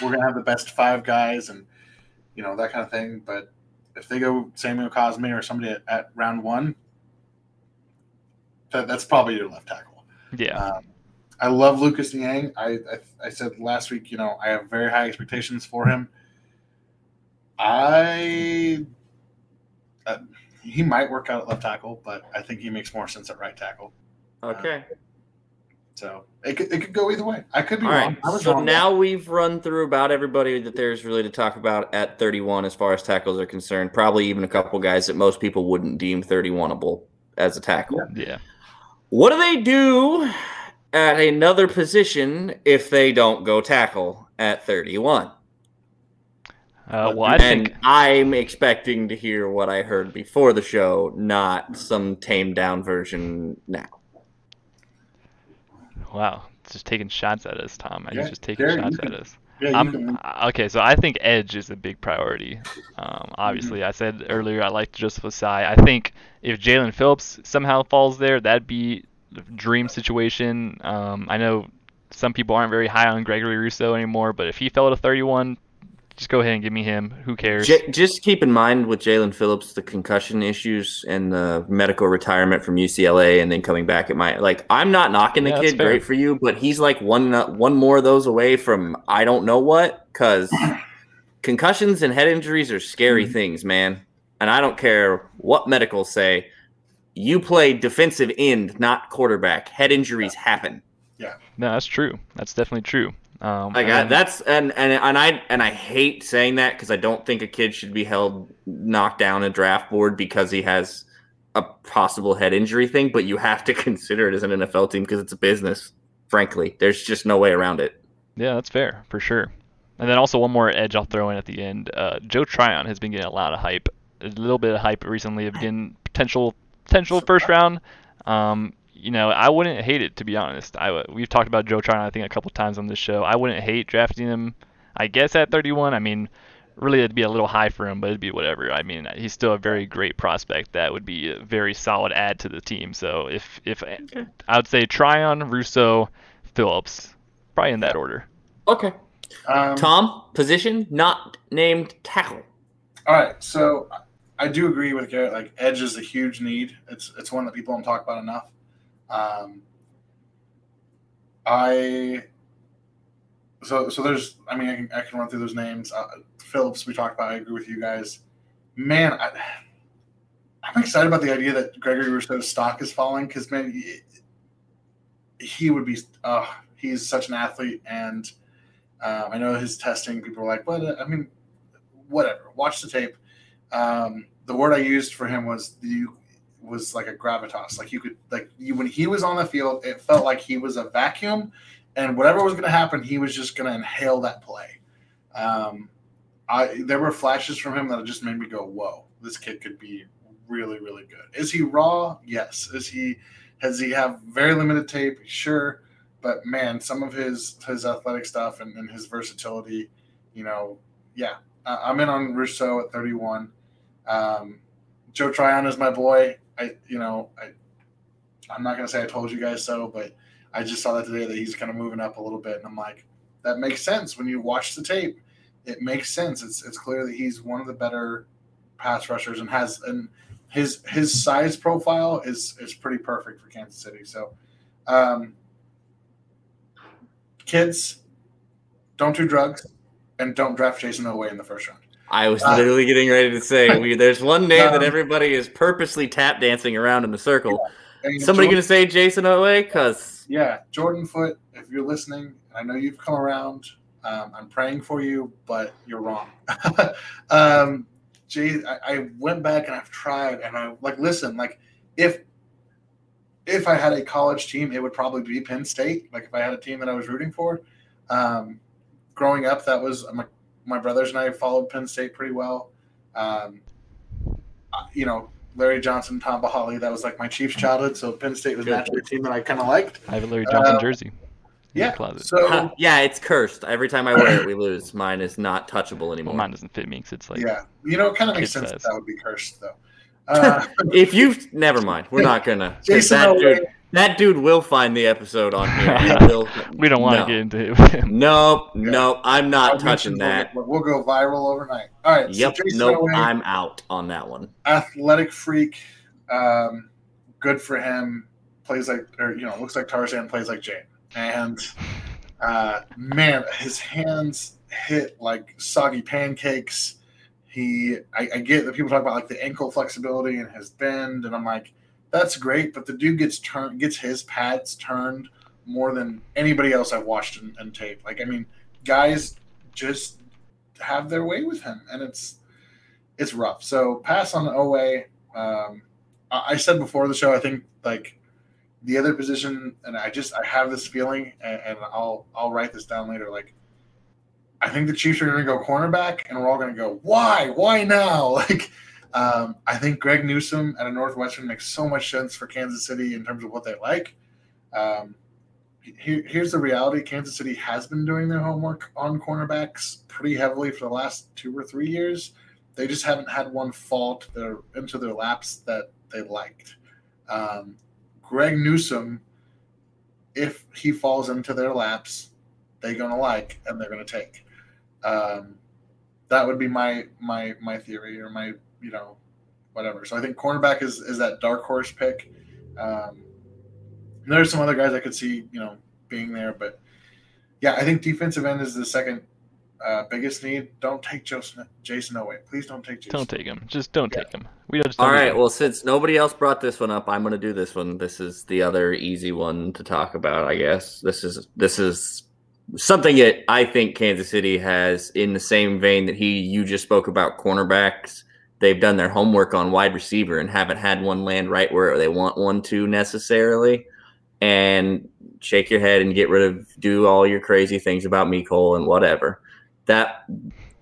we're gonna have the best five guys, and you know that kind of thing." But if they go Samuel Cosmi or somebody at, at round one, that, that's probably your left tackle. Yeah, Um, I love Lucas Niang. I, I I said last week, you know, I have very high expectations for him. I uh, he might work out at left tackle, but I think he makes more sense at right tackle. okay So it could, it could go either way. I could be all wrong. right I was so wrong. now we've run through about everybody that there's really to talk about at 31 as far as tackles are concerned probably even a couple guys that most people wouldn't deem 31able as a tackle yeah. What do they do at another position if they don't go tackle at 31? Uh, well, I and think I'm expecting to hear what I heard before the show, not some tamed down version now. wow, just taking shots at us, Tom. Yeah, He's just taking Gary, shots you at us. yeah, I'm uh, okay. So I think edge is a big priority. Um, obviously, I said earlier I liked Joseph Ossai. I think if Jaelan Phillips somehow falls there, that'd be the dream situation. Um, I know some people aren't very high on Gregory Rousseau anymore, but if he fell to 31, just go ahead and give me him. Who cares? J- just keep in mind with Jaelan Phillips the concussion issues and the medical retirement from UCLA, and then coming back. It might like I'm not knocking the Yeah, kid, great for you, but he's like one one more of those away from I don't know what because concussions and head injuries are scary Mm-hmm. things, man. And I don't care what medicals say. You play defensive end, not quarterback. Head injuries happen. Yeah. No, that's true. That's definitely true. Um, Like I, that's and and and I and I hate saying that because I don't think a kid should be held knocked down a draft board because he has a possible head injury thing. But you have to consider it as an NFL team because it's a business. Frankly, there's just no way around it. Yeah, that's fair for sure. And then also one more edge I'll throw in at the end. Uh, Joe Tryon has been getting a lot of hype, a little bit of hype recently of getting potential potential first round. Um, you know, I wouldn't hate it to be honest. I w- we've talked about Joe Tryon I think a couple times on this show. I wouldn't hate drafting him. I guess at 31. I mean, really it'd be a little high for him, but it'd be whatever. I mean, he's still a very great prospect. That would be a very solid add to the team. So if if I would say Tryon, Rousseau, Phillips, probably in that order. Okay. um, Tom, position not named tackle. All right, so I do agree with Garrett. Like edge is a huge need. It's it's one that people don't talk about enough. Um, I so so there's I mean I can, I can run through those names. Uh, Phillips we talked about. I agree with you guys. Man, I, I'm excited about the idea that Gregory Rousseau's stock is falling because man, he, would be. Uh, he's such an athlete, and um, I know his testing. People are like, "What?" I mean, whatever. Watch the tape. Um, the word I used for him was the was like a gravitas. Like you could like you when he was on the field, it felt like he was a vacuum, and whatever was going to happen, he was just going to inhale that play. Um, I there were flashes from him that just made me go, "Whoa, this kid could be really, really good." Is he raw? Yes. Is he? Has he have very limited tape? Sure, but man, some of his his athletic stuff and, and his versatility, you know, yeah, I'm in on Rousseau at 31. Um, Joe Tryon is my boy. I, you know, I, I'm not gonna say I told you guys so, but I just saw that today that he's kind of moving up a little bit, and I'm like, that makes sense when you watch the tape. It makes sense. It's it's clear that he's one of the better pass rushers and has and his his size profile is is pretty perfect for Kansas City. So, um, kids, don't do drugs and don't draft Jayson Oweh in the first round. I was uh, literally getting ready to say we, there's one name um, that everybody is purposely tap dancing around in the circle. Yeah. Somebody going to say Jayson Oweh? Because yeah, Jordan Foot. If you're listening, I know you've come around. Um, I'm praying for you, but you're wrong. um, Jay, I, I went back and I've tried, and I like listen. Like if if I had a college team, it would probably be Penn State. Like if I had a team that I was rooting for. Um, growing up, that was my, my brothers and I followed Penn State pretty well. Um, you know, Larry Johnson, Tamba Hali, that was like my Chiefs childhood. So Penn State was Good. naturally a team that I kind of liked. I have a Larry Johnson uh, jersey. Yeah. So yeah, it's cursed. Every time I wear it, we lose. Mine is not touchable anymore. Well, mine doesn't fit me because it's like yeah. You know, it kind of makes sense that, that would be cursed though. Uh, if you never mind, we're not gonna. Jayson that dude, that dude will find the episode on here. Will, we don't want to no. get into it. nope, yeah. nope. I'm not I'll touching that. We'll, we'll, go viral overnight. All right. Yep. So nope. I'm out on that one. Athletic freak. Um, good for him. Plays like, or you know, looks like Tarzan. Plays like Jane. And uh, man, his hands hit like soggy pancakes. He, I, I get that people talk about like the ankle flexibility and his bend, and I'm like that's great, but the dude gets turned gets his pads turned more than anybody else I've watched in, in tape. Like I mean, guys just have their way with him, and it's it's rough. So pass on Oweh. Um, I said before the show, I think like the other position, and I just I have this feeling, and, and I'll I'll write this down later. Like I think the Chiefs are going to go cornerback, and we're all going to go, why, why now? Like um, I think Greg Newsome at a Northwestern makes so much sense for Kansas City in terms of what they like. Um, here, here's the reality: Kansas City has been doing their homework on cornerbacks pretty heavily for the last two or three years. They just haven't had one fall to their, into their laps that they liked. Um, Greg Newsome, if he falls into their laps, they're gonna like and they're gonna take. Um, that would be my my my theory or my you know, whatever. So I think cornerback is is that dark horse pick. Um, there's some other guys I could see, you know, being there, but yeah, I think defensive end is the second uh, biggest need. Don't take Jayson, Jayson Oweh. Please don't take Jayson. Don't take him. Just don't yeah. take him. We just All right. Well, since nobody else brought this one up, I'm going to do this one. This is the other easy one to talk about, I guess. This is this is something that I think Kansas City has in the same vein that he you just spoke about cornerbacks they've done their homework on wide receiver and haven't had one land right where they want one to necessarily. And shake your head and get rid of do all your crazy things about Mecole and whatever. That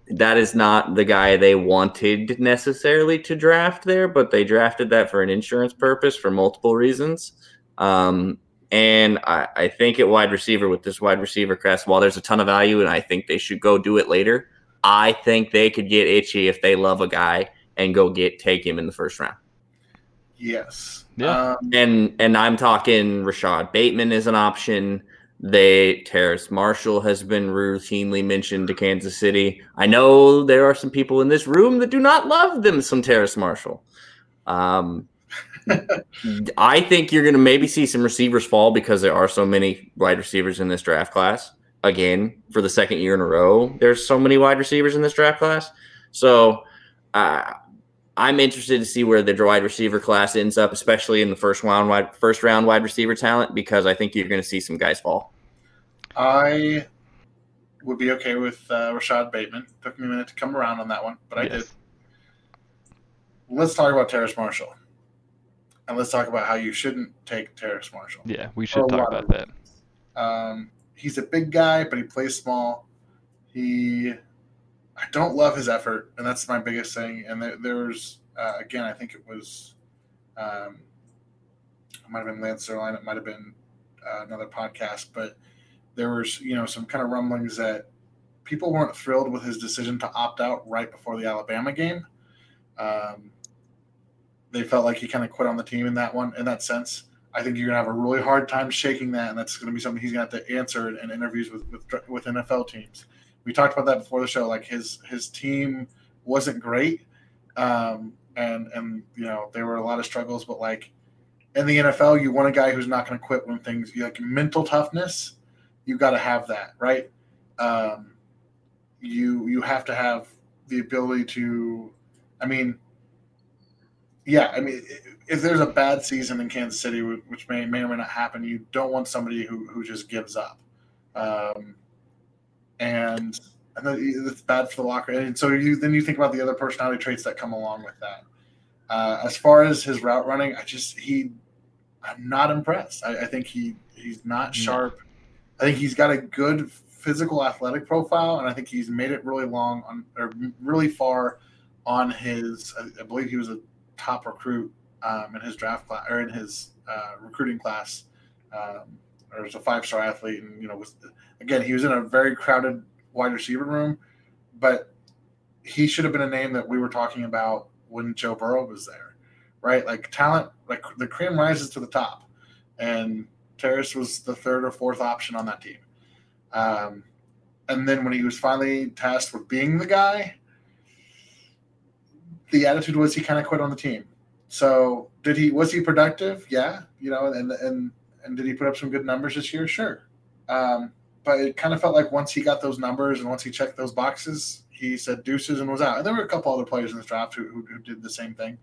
that is not the guy they wanted necessarily to draft there, but they drafted that for an insurance purpose for multiple reasons. Um, and I, I, think at wide receiver with this wide receiver class, while there's a ton of value, and I think they should go do it later, I think they could get itchy if they love a guy and go get take him in the first round. Yes. Yeah. Um, and and I'm talking Rashod Bateman is an option. They Terrace Marshall has been routinely mentioned to Kansas City. I know there are some people in this room that do not love them some Terrace Marshall. Um, I think you're going to maybe see some receivers fall because there are so many wide receivers in this draft class. Again, for the second year in a row, there's so many wide receivers in this draft class. So uh, I'm interested to see where the wide receiver class ends up, especially in the first round wide first round wide receiver talent, because I think you're going to see some guys fall. I would be okay with uh, Rashod Bateman. Took me a minute to come around on that one, but I yes. did. Let's talk about Terrace Marshall and let's talk about how you shouldn't take Terrace Marshall. Yeah, we should talk about that. Um, he's a big guy, but he plays small. He, I don't love his effort, and that's my biggest thing. And there, there's uh, again, I think it was, um, it might have been Lance Zierlein, it might have been uh, another podcast, but there was you know some kind of rumblings that people weren't thrilled with his decision to opt out right before the Alabama game. Um, they felt like he kind of quit on the team in that one in that sense. I think you're gonna have a really hard time shaking that, and that's gonna be something he's gonna have to answer in interviews with with, with NFL teams. We talked about that before the show. Like his his team wasn't great, um, and and you know there were a lot of struggles, but like in the NFL, you want a guy who's not going to quit when things like mental toughness. You got to have that, right? Um, you you have to have the ability to. I mean, yeah, I mean, if there's a bad season in Kansas City, which may may or may not happen, you don't want somebody who who just gives up, um, and and it's bad for the locker. And so you then you think about the other personality traits that come along with that. Uh, as far as his route running, I just he, I'm not impressed. I, I think he he's not sharp. I think he's got a good physical athletic profile, and I think he's made it really long on or really far on his. I, I believe he was a top recruit um, in his draft class or in his uh, recruiting class, um, or as a five star athlete. And you know, was again he was in a very crowded wide receiver room, but he should have been a name that we were talking about when Joe Burrow was there, right? Like talent, like the cream rises to the top, and Terrace was the third or fourth option on that team. Um, and then when he was finally tasked with being the guy, the attitude was he kind of quit on the team. So did he? Was he productive? Yeah, you know, and and and did he put up some good numbers this year? Sure. Um, but it kind of felt like once he got those numbers and once he checked those boxes, he said deuces and was out. And there were a couple other players in this draft who, who, who did the same thing.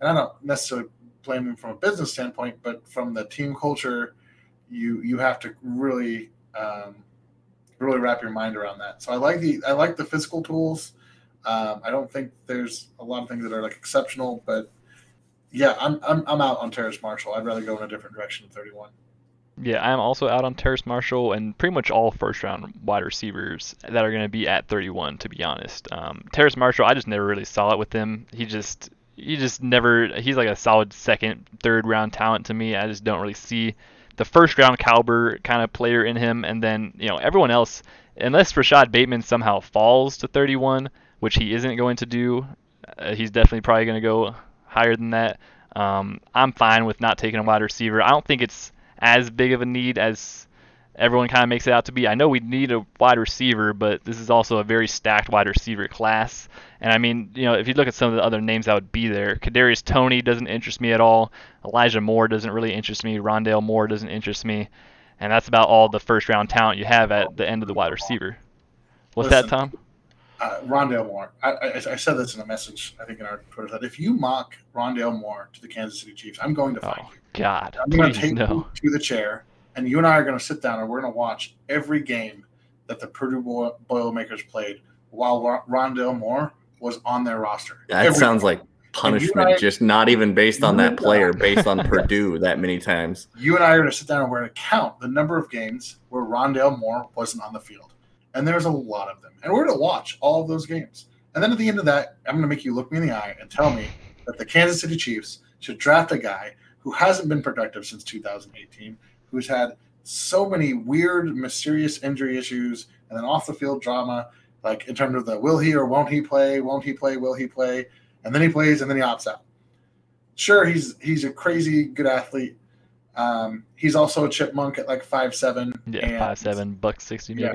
And I don't necessarily blame him from a business standpoint, but from the team culture, you you have to really um, really wrap your mind around that. So I like the I like the physical tools. Um, I don't think there's a lot of things that are like exceptional, but yeah, I'm I'm I'm out on Terrace Marshall. I'd rather go in a different direction than 31. Yeah, I'm also out on Terrace Marshall and pretty much all first round wide receivers that are going to be at 31. To be honest, um, Terrace Marshall, I just never really saw it with him. He just he just never he's like a solid second, third round talent to me. I just don't really see the first round caliber kind of player in him. And then you know everyone else, unless Rashod Bateman somehow falls to 31 which he isn't going to do. Uh, he's definitely probably going to go higher than that. Um, I'm fine with not taking a wide receiver. I don't think it's as big of a need as everyone kind of makes it out to be. I know we need a wide receiver, but this is also a very stacked wide receiver class. And I mean, you know, if you look at some of the other names that would be there, Kadarius Toney doesn't interest me at all. Elijah Moore doesn't really interest me. Rondale Moore doesn't interest me. And that's about all the first round talent you have at the end of the wide receiver. What's Listen, that, Tom? Uh, Rondale Moore. I, I, I, said this in a message, I think, in our Twitter that if you mock Rondale Moore to the Kansas City Chiefs, I'm going to fight oh, you. God, I'm going to take no. you to the chair, and you and I are going to sit down and we're going to watch every game that the Purdue Boilermakers played while Rondale Moore was on their roster. That every sounds game. like punishment, I, just not even based on that player, based on Purdue that many times. You and I are going to sit down and we're going to count the number of games where Rondale Moore wasn't on the field and there's a lot of them. And we're going to watch all of those games. And then at the end of that, I'm going to make you look me in the eye and tell me that the Kansas City Chiefs should draft a guy who hasn't been productive since 2018, who's had so many weird, mysterious injury issues and then off the field drama, like in terms of the will he or won't he play, won't he play, will he play, and then he plays and then he opts out. Sure, he's he's a crazy good athlete, Um, he's also a chipmunk at like five seven. Yeah, five seven, buck sixty Yeah.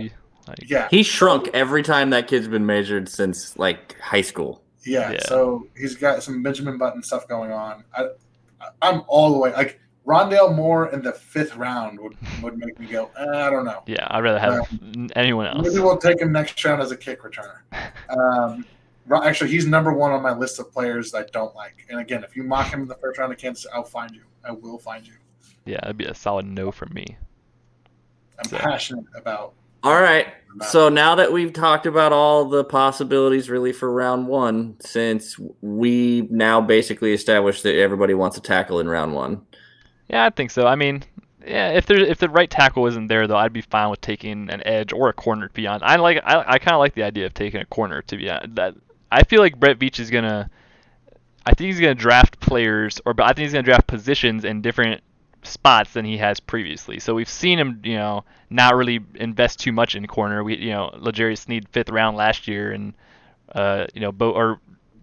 Maybe. Like, Yeah, He shrunk every time that kid's been measured since like high school. yeah, Yeah. So he's got some Benjamin Button stuff going on. I, I'm all the way like Rondale Moore in the fifth round would would make me go. Eh, I don't know. yeah, I'd rather have n- anyone else. Maybe we'll take him next round as a kick returner. Um, actually, he's number one on my list of players that I don't like. And again, if you mock him in the first round of Kansas, I'll find you. I will find you. Yeah, that'd be a solid no from me. I'm So- passionate about. All right. So now that we've talked about all the possibilities really for round one, since we now basically established that everybody wants a tackle in round one. Yeah, I think so. I mean, yeah, if there if the right tackle isn't there though, I'd be fine with taking an edge or a corner. To be honest, I like I, I kind of like the idea of taking a corner. To be honest, that I feel like Brett Veach is gonna. I think he's gonna draft players, or but I think he's gonna draft positions in different spots than he has previously. So we've seen him, you know, not really invest too much in corner. We, you know, L'Jarius Sneed fifth round last year, and uh, you know, Bo or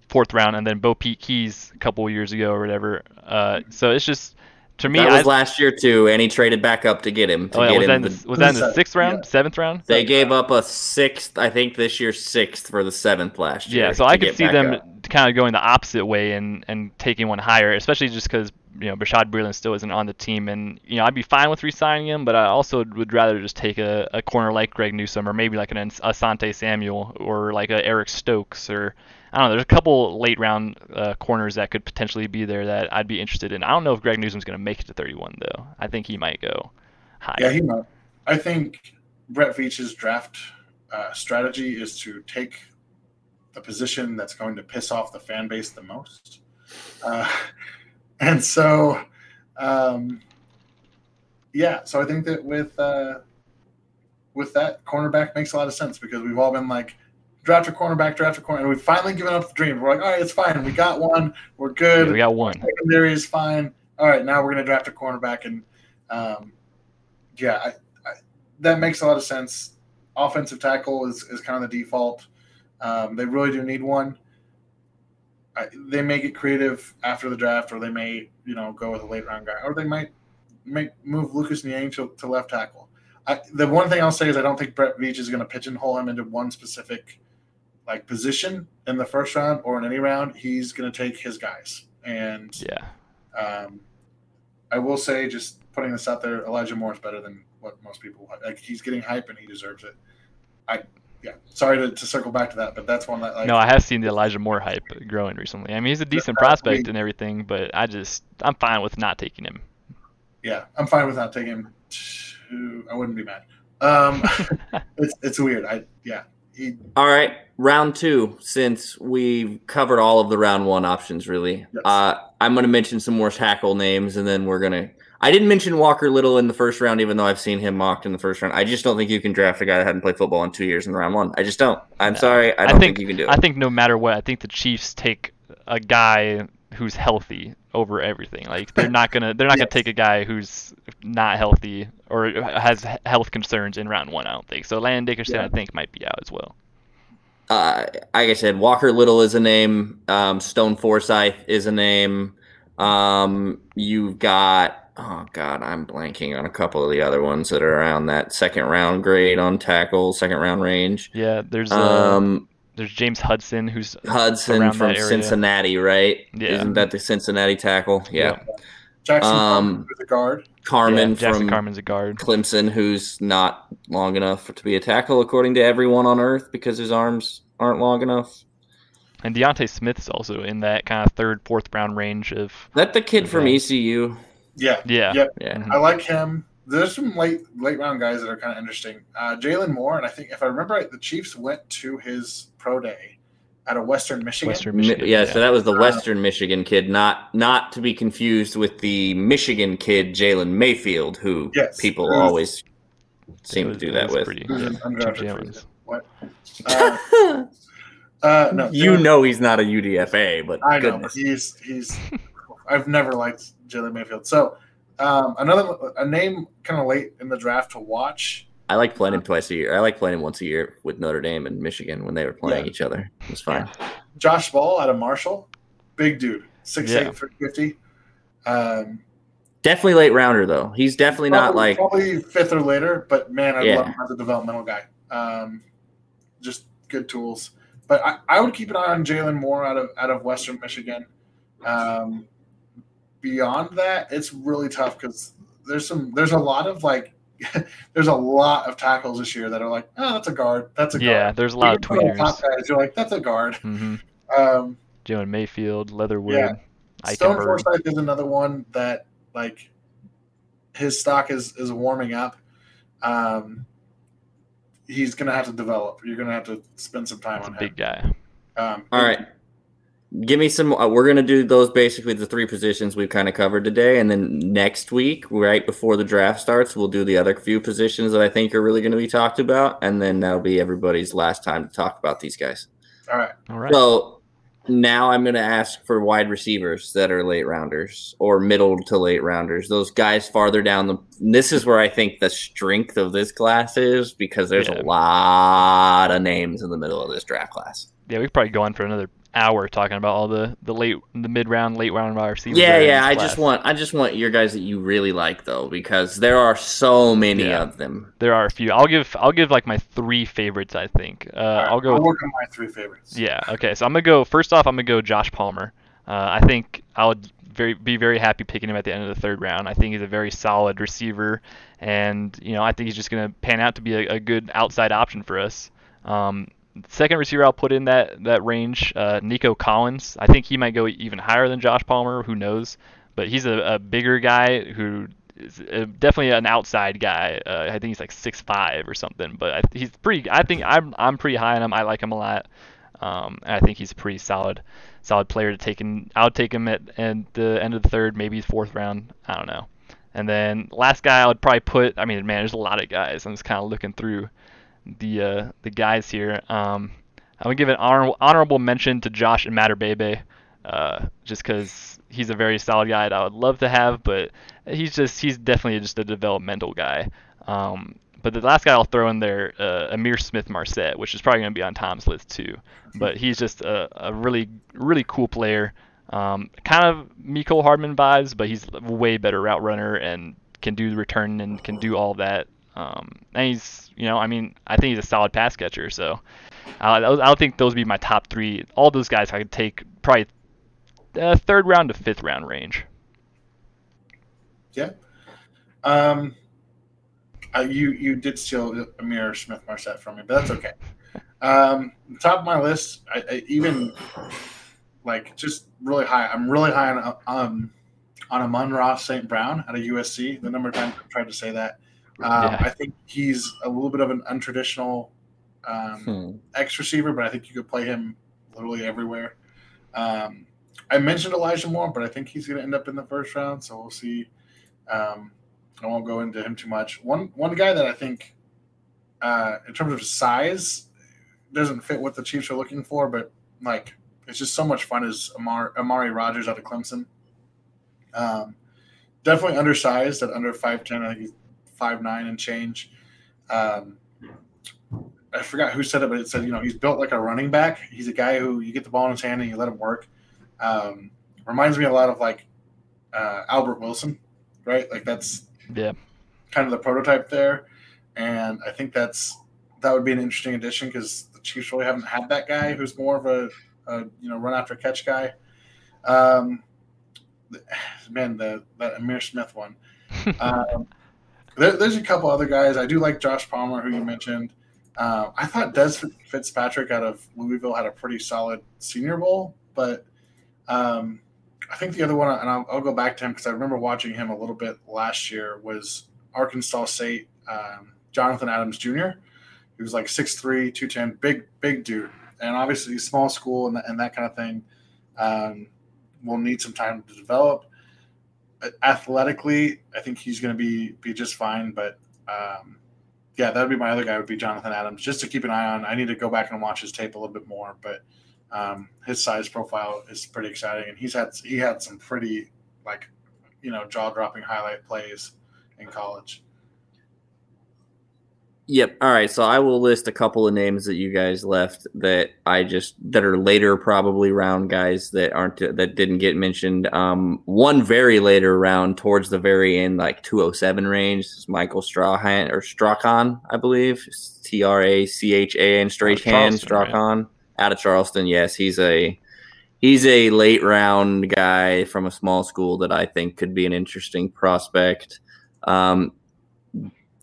fourth round, and then BoPete Keyes a couple of years ago or whatever. Uh, so it's just to me, that was I, last year too, and he traded back up to get him. To Oh, yeah, get was, that him in the- the, was that in the sixth round, yeah. seventh round? they gave up a sixth, I think this year sixth for the seventh last year. Yeah, so I could see them up. kind of going the opposite way and, and taking one higher, especially just because you know Bashaud Breeland still isn't on the team, and you know I'd be fine with re-signing him, but I also would rather just take a, a corner like Greg Newsome or maybe like an Asante Samuel or like a Eric Stokes or I don't know. There's a couple late round uh, corners that could potentially be there that I'd be interested in. I don't know if Greg Newsome's going to make it to 31 though. I think he might go higher. Yeah, he might. I think Brett Veach's draft uh, strategy is to take the position that's going to piss off the fan base the most. Uh, and so, um, yeah, so I think that with uh, with that, cornerback makes a lot of sense because we've all been like, draft a cornerback, draft a corner, and we've finally given up the dream. We're like, all right, it's fine. We got one. We're good Yeah, we got one. secondary is fine. All right, now we're going to draft a cornerback, and um, yeah, I, I, that makes a lot of sense. Offensive tackle is, is kind of the default. Um, they really do need one. I, they may get creative after the draft, or they may, you know, go with a late round guy, or they might make move Lucas Niang to, to left tackle. I, the one thing I'll say is I don't think Brett Veach is going to pigeonhole him into one specific like position in the first round or in any round. He's going to take his guys, and Yeah. um, I will say, just putting this out there, Elijah Moore is better than what most people like. He's getting hype and he deserves it. I, yeah, sorry to, to circle back to that, but that's one that like no, I have seen the Elijah Moore hype growing recently. I mean, he's a decent I prospect agree. and everything, but I just I'm fine with not taking him. yeah, I'm fine with not taking him. To, I wouldn't be mad. Um, it's it's weird. I yeah, he All right, round two. Since we've covered all of the round one options, really, Yes. uh, I'm going to mention some more tackle names, and then we're gonna. I didn't mention Walker Little in the first round, even though I've seen him mocked in the first round. I just don't think you can draft a guy that hadn't played football in two years in round one. I just don't. I'm No. sorry. I I don't think- think, you can do it. I think no matter what, I think the Chiefs take a guy who's healthy over everything. Like they're not gonna they're not gonna take a guy who's not healthy or has health concerns in round one. I don't think so. Landon Dickerson, Yeah. I think, might be out as well. uh, like I said, Walker Little is a name. Um, Stone Forsyth is a name. Um, you've got oh god, I'm blanking on a couple of the other ones that are around that second round grade on tackle, second round range. Yeah, there's uh, Um, there's James Hudson who's Hudson from. Cincinnati, right? Yeah. Isn't that the Cincinnati tackle? Yeah. Jackson Um, the guard. Carman yeah, Jackson from Carman's a guard. Clemson, who's not long enough to be a tackle, according to everyone on earth, because his arms aren't long enough. And D'Ante Smith's also in that kind of third, fourth round range of That the kid from Okay. ECU. Yeah, yeah. Yep. Yeah. Mhm. I like him. There's some late late round guys that are kind of interesting. Uh, Jaylon Moore, and I think if I remember right, the Chiefs went to his pro day at a Western Michigan. Western Mi- Michigan. yeah, so that was the Uh, Western Michigan kid, not not to be confused with the Michigan kid Jalen Mayfield, who Yes. people Who's- always seem was- to do that with. Pretty, yeah. an Chip undrafted free Jones. agent. What? Uh, uh, no, you Jalen- know he's not a UDFA, but I know goodness. he's he's. I've never liked Jalen Mayfield. So um, another a name kind of late in the draft to watch. I like playing him twice a year. I like playing him once a year with Notre Dame and Michigan when they were playing Yeah. each other. It was fine. Josh Ball out of Marshall, big dude, 6'8", Yeah. 350. Um, Definitely late rounder though. He's definitely not like probably fifth or later, but man, I Yeah. love him as a developmental guy. Um, just good tools. But I, I would keep an eye on Jaylon Moore out of out of Western Michigan. Um, beyond that, it's really tough because there's some there's a lot of like there's a lot of tackles this year that are like, oh, that's a guard, that's a guard. Yeah, guard. there's a lot of You put on top guys, you're like, that's a guard. Mm-hmm. Um, Jalen Mayfield, Leatherwood, Yeah. Stone Eichenberg. Forsyth is another one that like his stock is is warming up. Um, he's gonna have to develop. You're gonna have to spend some time That's a on big guy. Um, All right. Give me some. Uh, we're going to do those basically the three positions we've kind of covered today. And then next week, right before the draft starts, we'll do the other few positions that I think are really going to be talked about. And then that'll be everybody's last time to talk about these guys. All right. All right. So now I'm going to ask for wide receivers that are late rounders or middle to late rounders. Those guys farther down the. This is where I think the strength of this class is because there's Yeah. a lot of names in the middle of this draft class. yeah, we could probably go on for another hour talking about all the the late, the mid round, late round wide receivers. Yeah, that are in yeah. I just want I just want your guys that you really like though, because there are so many Yeah. of them. There are a few. I'll give I'll give like my three favorites. I think. Uh, All right, I'll go. I'll work on my three favorites. Yeah. Okay. So I'm gonna go. First off, I'm gonna go Josh Palmer. Uh, I think I would very be very happy picking him at the end of the third round. I think he's a very solid receiver, and you know I think he's just gonna pan out to be a, a good outside option for us. Um, second receiver I'll put in that that range, uh, Nico Collins. I think he might go even higher than Josh Palmer. Who knows? But he's a, a bigger guy who is uh definitely an outside guy. Uh, I think he's like six five or something. But I, he's pretty. I think I'm I'm pretty high on him. I like him a lot. Um, and I think he's a pretty solid, solid player to take in. I'll take him at, at the end of the third, maybe fourth round. I don't know. And then last guy I would probably put. I mean, man, there's a lot of guys. I'm just kind of looking through the uh, the guys here. Um, I'm gonna give an honor, honorable mention to Josh Imatorbhebhe, uh, just because he's a very solid guy that I would love to have, but he's just he's definitely just a developmental guy. Um, but the last guy I'll throw in there, uh, Ihmir Smith-Marsette, which is probably going to be on Tom's list too. But he's just a, a really, really cool player. Um, kind of Mecole Hardman vibes, but he's way better route runner and can do the return and can do all that. Um, and he's, you know, I mean, I think he's a solid pass catcher. So I, I don't think those would be my top three. All those guys I could take probably uh, third round to fifth round range. Yeah. Um, uh, you you did steal Ihmir Smith-Marsette from me, but that's okay. Um, top of my list, I, I even like just really high. I'm really high on um on Amon-Ra St. Brown out of USC. The number of times I've tried to say that. Um, Yeah. I think he's a little bit of an untraditional um, Hmm. X receiver, but I think you could play him literally everywhere. Um, I mentioned Elijah Moore, but I think he's going to end up in the first round, so we'll see. Um, I won't go into him too much. One one guy that I think, uh, in terms of size, doesn't fit what the Chiefs are looking for, but like it's just so much fun. Is Amar, Amari Rodgers out of Clemson? Um, definitely undersized at under five ten. I think he's five nine and change. Um, I forgot who said it, but it said, you know, he's built like a running back. He's a guy who you get the ball in his hand and you let him work. Um, reminds me a lot of like uh, Albert Wilson, right? Like that's Yeah. kind of the prototype there. And I think that's that would be an interesting addition because the Chiefs really haven't had that guy who's more of a, a you know run after catch guy. Um, man, the that Ihmir Smith one. Um, there, there's a couple other guys. I do like Josh Palmer, who you mentioned. Uh, I thought Dez Fitzpatrick out of Louisville had a pretty solid Senior Bowl, but um, I think the other one, and I'll, I'll go back to him because I remember watching him a little bit last year, was Arkansas State um, Jonathan Adams Jr. He was like 6'3", 210, big, big dude. And obviously small school and, and that kind of thing um, will need some time to develop. Athletically, I think he's going to be be just fine. But um, yeah, that would be my other guy. Would be Jonathan Adams, just to keep an eye on. I need to go back and watch his tape a little bit more, but um, his size profile is pretty exciting, and he's had he had some pretty like you know jaw dropping highlight plays in college. Yep. All right. So I will list a couple of names that you guys left that I just that are later probably round guys that aren't that didn't get mentioned. Um, one very later round towards the very end, like 207 range, is Michael Strahan or Strachan, I believe. T R A C H A N Strachan Strachan right? out of Charleston. Yes, he's a he's a late round guy from a small school that I think could be an interesting prospect. Um,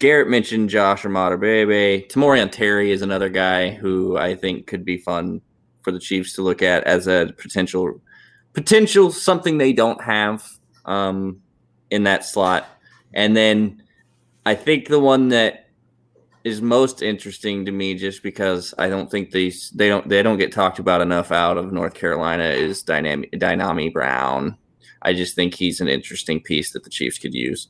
Garrett mentioned Josh Imatorbhebhe. Tamorrion Terry is another guy who I think could be fun for the Chiefs to look at as a potential potential something they don't have um, in that slot. And then I think the one that is most interesting to me, just because I don't think these they don't they don't get talked about enough out of North Carolina, is Dynamic Dyami Brown. I just think he's an interesting piece that the Chiefs could use.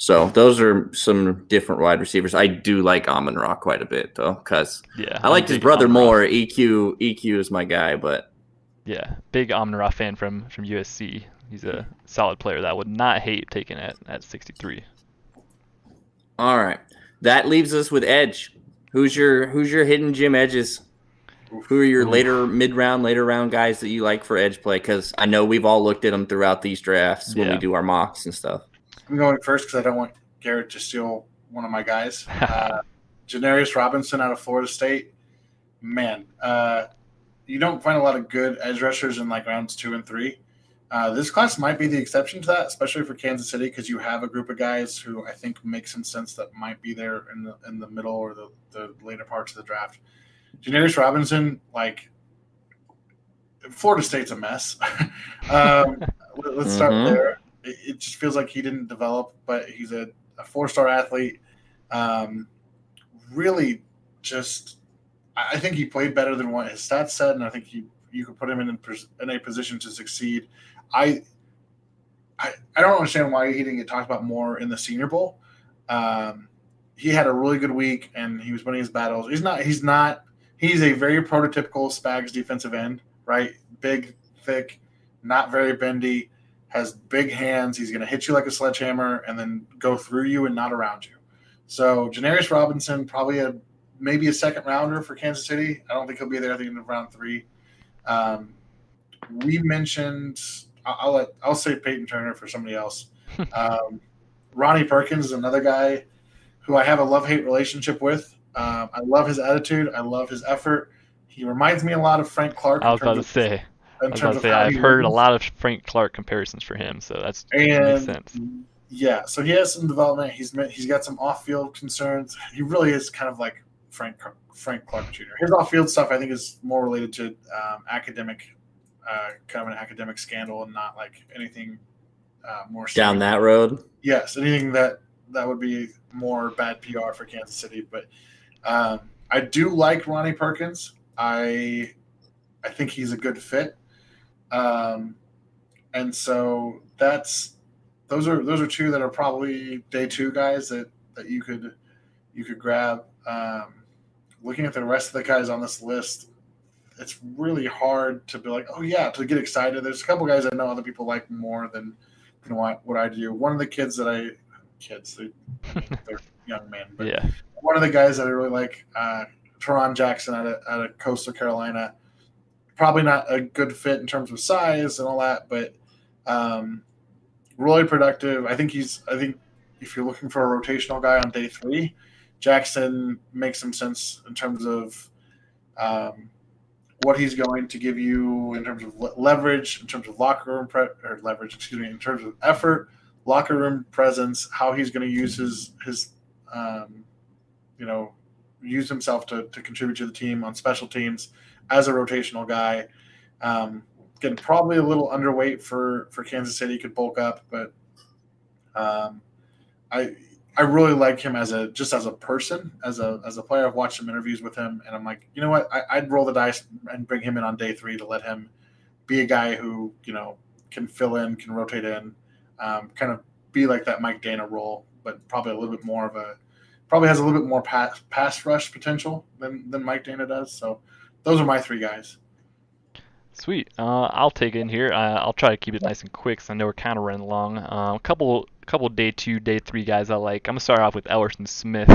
So those are some different wide receivers. I do like Amon-Ra quite a bit though, because yeah, I like his brother Amon more. EQ EQ is my guy, but yeah, big Amon-Ra fan from from USC. He's a solid player that I would not hate taking at at 63. All right, that leaves us with edge. Who's your who's your hidden gym edges? Who are your later mid round, later round guys that you like for edge play? Because I know we've all looked at them throughout these drafts when yeah. we do our mocks and stuff. I'm going first because I don't want Garrett to steal one of my guys. Uh, Janarius Robinson out of Florida State. Man, uh, you don't find a lot of good edge rushers in like rounds two and three. Uh, this class might be the exception to that, especially for Kansas City, because you have a group of guys who I think make some sense that might be there in the in the middle or the, the later parts of the draft. Janarius Robinson, like Florida State's a mess. um, let's start mm-hmm. there it, just feels like he didn't develop, but he's a, a four star athlete. Um, really, just I think he played better than what his stats said, and I think he you could put him in in a position to succeed. I I, I don't understand why he didn't get talked about more in the Senior Bowl. Um, he had a really good week and he was winning his battles. He's not. He's not. He's a very prototypical Spags defensive end, right? Big, thick, not very bendy has big hands. He's going to hit you like a sledgehammer and then go through you and not around you. So Janarius Robinson, probably a maybe a second rounder for Kansas City. I don't think he'll be there at the end of round three. Um, we mentioned I'll let I'll say Peyton Turner for somebody else. um, Ronnie Perkins is another guy who I have a love hate relationship with. Um, I love his attitude. I love his effort. He reminds me a lot of Frank Clark. I was about to say in terms of say, I've heard a lot of Frank Clark comparisons for him, so that's and, makes sense. Yeah, so he has some development. He's he's got some off-field concerns. He really is kind of like Frank Frank Clark Jr. His off-field stuff, I think, is more related to um, academic, uh, kind of an academic scandal, and not like anything uh, more down that road. Yes, anything that that would be more bad PR for Kansas City. But um, I do like Ronnie Perkins. I I think he's a good fit. Um, and so that's those are those are two that are probably day two guys that that you could you could grab. Um, looking at the rest of the guys on this list, it's really hard to be like, oh yeah, to get excited. There's a couple guys I know other people like more than than what what I do. One of the kids that I kids they, they're young men, but yeah. one of the guys that I really like, uh, Tarron Jackson out of out of Coastal Carolina probably not a good fit in terms of size and all that, but um, really productive. I think he's. I think if you're looking for a rotational guy on day three, Jackson makes some sense in terms of um, what he's going to give you in terms of leverage, in terms of locker room pre- or leverage, excuse me, in terms of effort, locker room presence, how he's going to use his his um, you know use himself to, to contribute to the team on special teams as a rotational guy. Um, getting probably a little underweight for for Kansas City. Could bulk up, but um, I I really like him as a just as a person, as a as a player. I've watched some interviews with him, and I'm like, you know what? I, would roll the dice and bring him in on day three to let him be a guy who you know can fill in, can rotate in, um, kind of be like that Mike Danna role, but probably a little bit more of a probably has a little bit more pass pass rush potential than than Mike Danna does. So those are my three guys. Sweet. Uh, I'll take it in here. Uh, I'll try to keep it nice and quick, so I know we're kind of running long. Uh, a couple, couple day two, day three guys I like. I'm gonna start off with Ellerson Smith,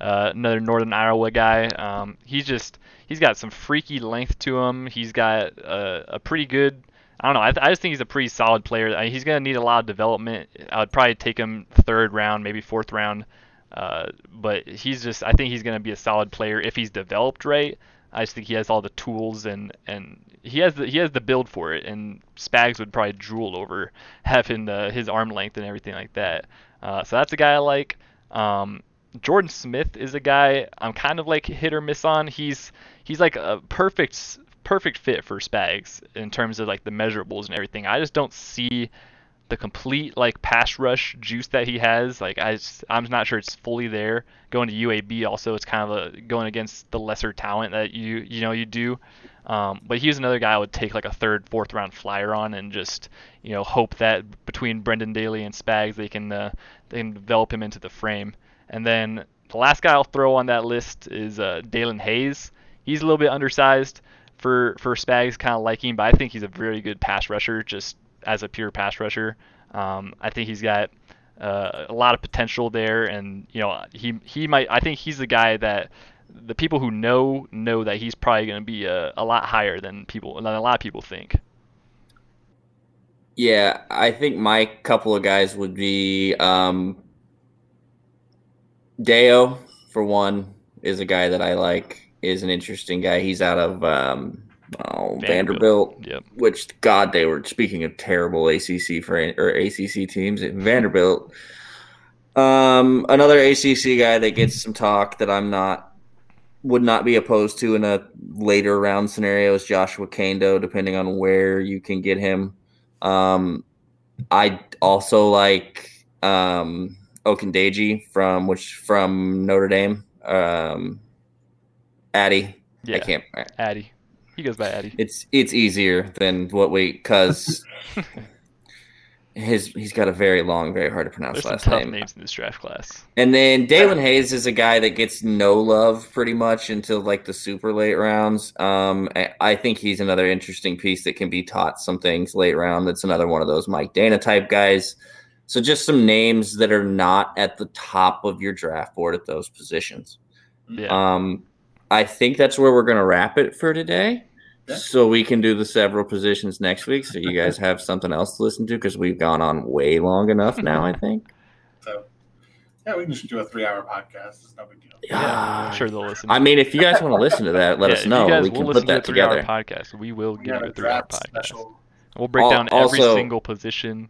uh, another Northern Iowa guy. Um, he's just he's got some freaky length to him. He's got a, a pretty good. I don't know. I, I just think he's a pretty solid player. I, he's to need a lot of development. I would probably take him third round, maybe fourth round. Uh, but he's just. I think he's to be a solid player if he's developed right. I just think he has all the tools and and he has the he has the build for it. And Spags would probably drool over having the, his arm length and everything like that. Uh, so that's a guy I like. Um, Jordan Smith is a guy I'm kind of like hit or miss on. He's he's like a perfect perfect fit for Spags in terms of like the measurables and everything. I just don't see the complete like pass rush juice that he has. Like I just, I'm not sure it's fully there. Going to UAB also it's kind of a, going against the lesser talent that you you know you do. Um, but he's another guy I would take like a third, fourth round flyer on and just you know hope that between Brendan Daly and Spags they can uh, they can develop him into the frame. And then the last guy I'll throw on that list is uh, Daelin Hayes. He's a little bit undersized for for Spags kind of liking, but I think he's a very good pass rusher just as a pure pass rusher. Um, I think he's got uh, a lot of potential there, and you know he he might. I think he's the guy that the people who know know that he's probably going to be a, a lot higher than people than a lot of people think. Yeah, I think my couple of guys would be um, Dayo for one is a guy that I like. Is an interesting guy. He's out of um, oh, Vanderbilt. Vanderbilt. Yep. Which God, they were speaking of terrible ACC for or ACC teams. Vanderbilt. Um, another ACC guy that gets some talk that I'm not would not be opposed to in a later round scenario is Joshua Kaindoh, depending on where you can get him. Um, I also like um, Ogundeji from which from Notre Dame. Um, Addy. Yeah. I can't. Addy. He goes by Addy. It's it's easier than what we because his he's got a very long, very hard to pronounce There's last name. names in this draft class. And then Daelin Hayes is a guy that gets no love pretty much until like the super late rounds. Um, I- I think he's another interesting piece that can be taught some things late round. That's another one of those Mike Danna type guys. So just some names that are not at the top of your draft board at those positions. Yeah. Um, I think that's where we're going to wrap it for today. Yeah. So we can do the several positions next week. So you guys have something else to listen to because we've gone on way long enough now. I think. So, yeah, we can just do a three-hour podcast. It's no big deal. yeah, I'm sure they'll listen. I mean, if you guys want to listen to that, let Yeah, us if you know. guys We can put to a that three-hour together. podcast. We will We give have you a a three-hour podcast. special. We'll break Al- down every also- single position.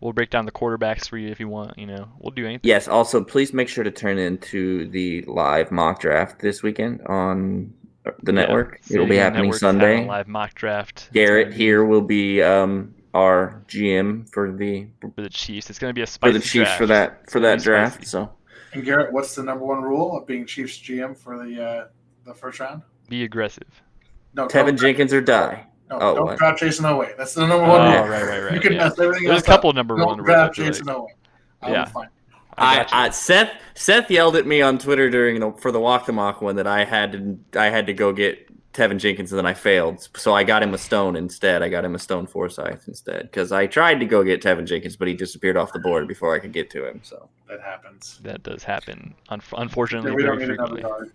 We'll break down the quarterbacks for you if you want. You know, we'll do anything. Yes. Also, please make sure to turn into the live mock draft this weekend on the Yeah, network. It'll be happening Network's having a Sunday. live mock draft. Garrett be here will be um, our GM for the for the Chiefs. It's going to be a for the Chiefs draft. for that for that It's gonna be draft. spicy. So And Garrett, what's the number one rule of being Chiefs GM for the uh, the first round? Be aggressive. No, Teven Jenkins or die. No, Oh, don't what? draft Jayson Oweh. That's the number one. right, rule. right, right. right. You can yeah. mess everything There's else a couple up. number Don't one rules. draft I feel Jayson like. Oweh. I'm Yeah. fine. I I. I Seth Seth yelled at me on Twitter during the, for the walk the mock one that I had to I had to go get Teven Jenkins and then I failed. So I got him a stone instead. I got him a Stone Forsythe instead because I tried to go get Teven Jenkins, but he disappeared off the board before I could get to him. So That happens. That does happen, unf- unfortunately, Yeah, we don't very need another frequently.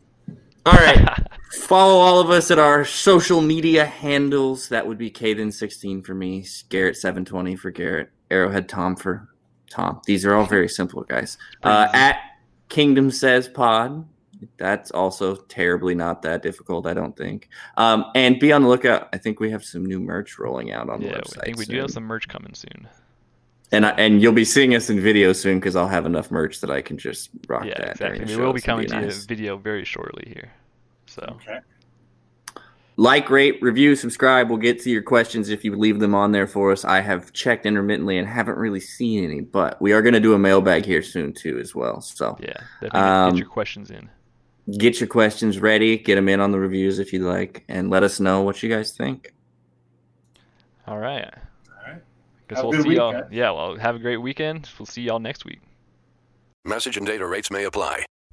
all right, follow all of us at our social media handles. That would be Caden16 for me, Garrett720 for Garrett, Arrowhead Tom for Tom. These are all very simple, guys. Uh, at Kingdom Says Pod. That's also terribly not that difficult, I don't think. Um, and be on the lookout. I think we have some new merch rolling out on the website. I think we do have some merch coming soon. and I, and you'll be seeing us in video soon because I'll have enough merch that I can just rock Yeah, that. exactly. We will be coming it'd to nice. you video very shortly here. So Okay. Like, rate, review, subscribe. We'll get to your questions if you leave them on there for us. I have checked intermittently and haven't really seen any, but we are going to do a mailbag here soon too, as well. So yeah, get- Um, get your questions in. get your questions ready, get them in on the reviews if you'd like, and let us know what you guys think. All right. All right. Guess Have we'll see week, y'all. guys. Yeah, well, have a great weekend. We'll see y'all next week. Message and data rates may apply.